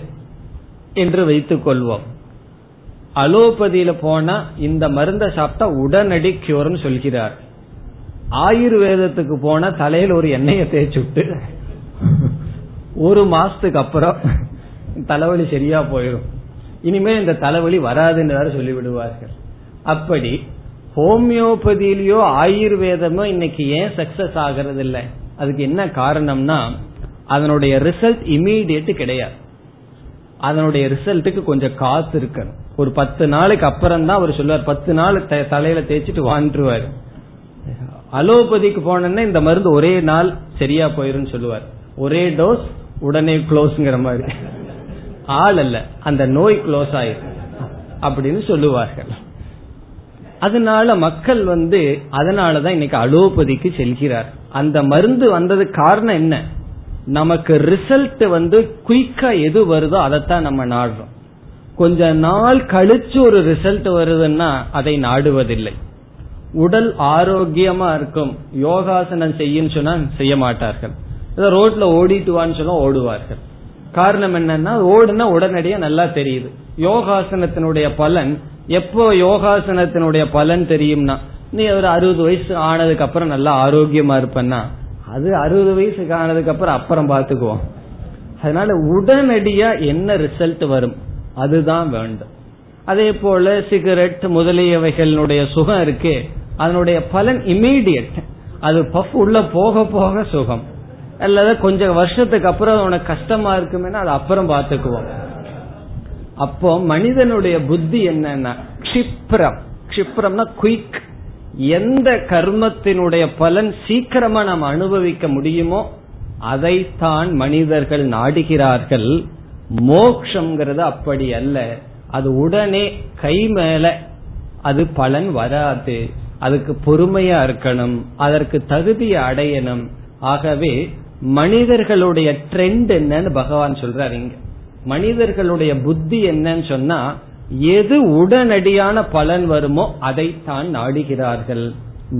என்று வைத்துக் கொள்வோம் அலோபதியில போனா இந்த மருந்தை சாப்பிட்டா உடனடி கியூர்னு சொல்கிறார். ஆயுர்வேதத்துக்கு போனா தலையில ஒரு எண்ணெயை தேய்ச்சுட்டு ஒரு மாசத்துக்கு அப்புறம் தலைவலி சரியா போயிடும் இனிமே இந்த தலைவலி வராதுன்னு வேற சொல்லி விடுவார்கள் அப்படி ஹோமியோபதியிலயோ ஆயுர்வேதமோ இன்னைக்கு ஏன் சக்சஸ் ஆகிறது இல்லை அதுக்கு என்ன காரணம்னா அதனுடைய ரிசல்ட் இமீடியட் கிடையாது. அதனுடைய ரிசல்ட்டுக்கு கொஞ்சம் காசு இருக்கணும். ஒரு பத்து நாளுக்கு அப்புறம் தான் அவர் சொல்லுவார் பத்து நாள் தலையில தேய்ச்சிட்டு வாழ்ந்துருவாரு. அலோபதிக்கு போனோன்னா இந்த மருந்து ஒரே நாள் சரியா போயிரும் சொல்லுவார். ஒரே டோஸ் உடனே க்ளோஸ்ங்கிற மாதிரி. ஆள் அல்ல அந்த நோய் க்ளோஸ் ஆயிருக்கு அப்படின்னு சொல்லுவார்கள். அதனால மக்கள் வந்து அதனாலதான் இன்னைக்கு அலோபதிக்கு செல்கிறார். அந்த மருந்து வந்ததுக்கு காரணம் என்ன? நமக்கு ரிசல்ட் வந்து குயிக்கா எது வருதோ அதைத்தான் நம்ம நாடுறோம். கொஞ்ச நாள் கழிச்சு ஒரு ரிசல்ட் வருதுன்னா அதை நாடுவதில்லை. உடல் ஆரோக்கியமா இருக்கும். யோகாசனம் செய்யும் சொன்னா செய்ய மாட்டார்கள். ரோட்ல ஓடிட்டு வான்னு சொன்னா ஓடுவார்கள். காரணம் என்னன்னா ஓடுனா உடனடியா நல்லா தெரியுது. யோகாசனத்தினுடைய பலன் எப்போ யோகாசனத்தினுடைய பலன் தெரியும்னா நீ ஒரு அறுபது வயசு ஆனதுக்கு அப்புறம் நல்லா ஆரோக்கியமா இருப்பேன்னா அது அறுபது வயசுக்கு ஆனதுக்கு அப்புறம் அப்புறம் பாத்துக்குவோம் அதனால உடனடியா என்ன ரிசல்ட் வரும் அதுதான் வேண்டும். அதே போல சிகரெட் முதலியவைகளுடைய சுகம் இருக்கு அதனுடைய பலன் இமீடியட் அது பஃப் உள்ள போக போக சுகம். அல்லது கொஞ்சம் வருஷத்துக்கு அப்புறம் உனக்கு கஷ்டமா இருக்குமேனா அது அப்புறம் பாத்துக்குவோம் அப்போ மனிதனுடைய புத்தி என்னன்னா கஷிப்ரம். கஷிப்ரம்னா குயிக். எந்த கர்மத்தினுடைய பலன் சீக்கிரமா நாம் அனுபவிக்க முடியுமோ அதைத்தான் மனிதர்கள் நாடுகிறார்கள். மோக்ஷங்கிறது அப்படி அல்ல. அது உடனே கை மேல அது பலன் வராது. அதுக்கு பொறுமையா இருக்கணும். அதற்கு தகுதியை அடையணும். ஆகவே மனிதர்களுடைய ட்ரெண்ட் என்னன்னு பகவான் சொல்றாரு இங்க. மனிதர்களுடைய புத்தி என்னன்னு சொன்னா எது உடனடியான பலன் வருமோ அதைத்தான் நாடுகிறார்கள்.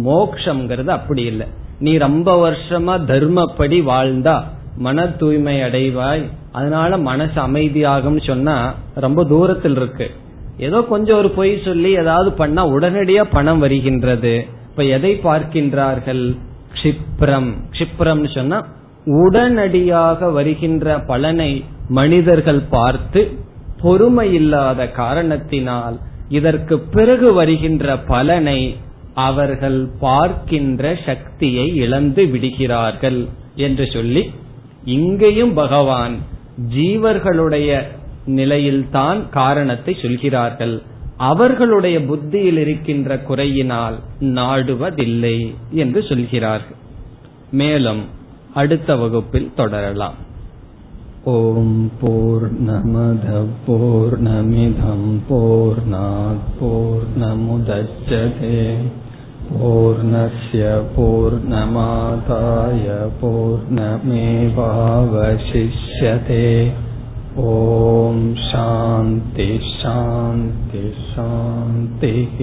மோக்ஷங்கிறது அப்படி இல்லை. நீ ரொம்ப வருஷமா தர்மப்படி வாழ்ந்தா மன தூய்மை அடைவாய் அதனால மனசு அமைதியாகும்னு சொன்னா ரொம்ப தூரத்தில் இருக்கு. ஏதோ கொஞ்சம் ஒரு பொய் சொல்லி ஏதாவது பண்ணா உடனடியா பணம் வருகின்றது. இப்ப எதை பார்க்கின்றார்கள்? கஷிப்ரம். கஷிப்ரம்னு சொன்னா உடனடியாக வருகின்ற பலனை மனிதர்கள் பார்த்து பொறுமை இல்லாத காரணத்தினால் இதற்கு பிறகு வருகின்ற பலனை அவர்கள் பார்க்கின்ற சக்தியை இழந்து விடுகிறார்கள் என்று சொல்லி இங்கேயும் பகவான் ஜீவர்களுடைய நிலையில்தான் காரணத்தை சொல்கிறார்கள். அவர்களுடைய புத்தியில் இருக்கின்ற குறையினால் நாடுவதில்லை என்று சொல்கிறார்கள். மேலும் அடுத்த வகுப்பில் தொடரலாம் ஓம் போர் நமத போர் நமிதம் போர் போர் நமுதச்சதே पूर्णस्य पूर्णमादाय पूर्णमेवावशिष्यते ॐ शान्ति शान्ति शान्तिः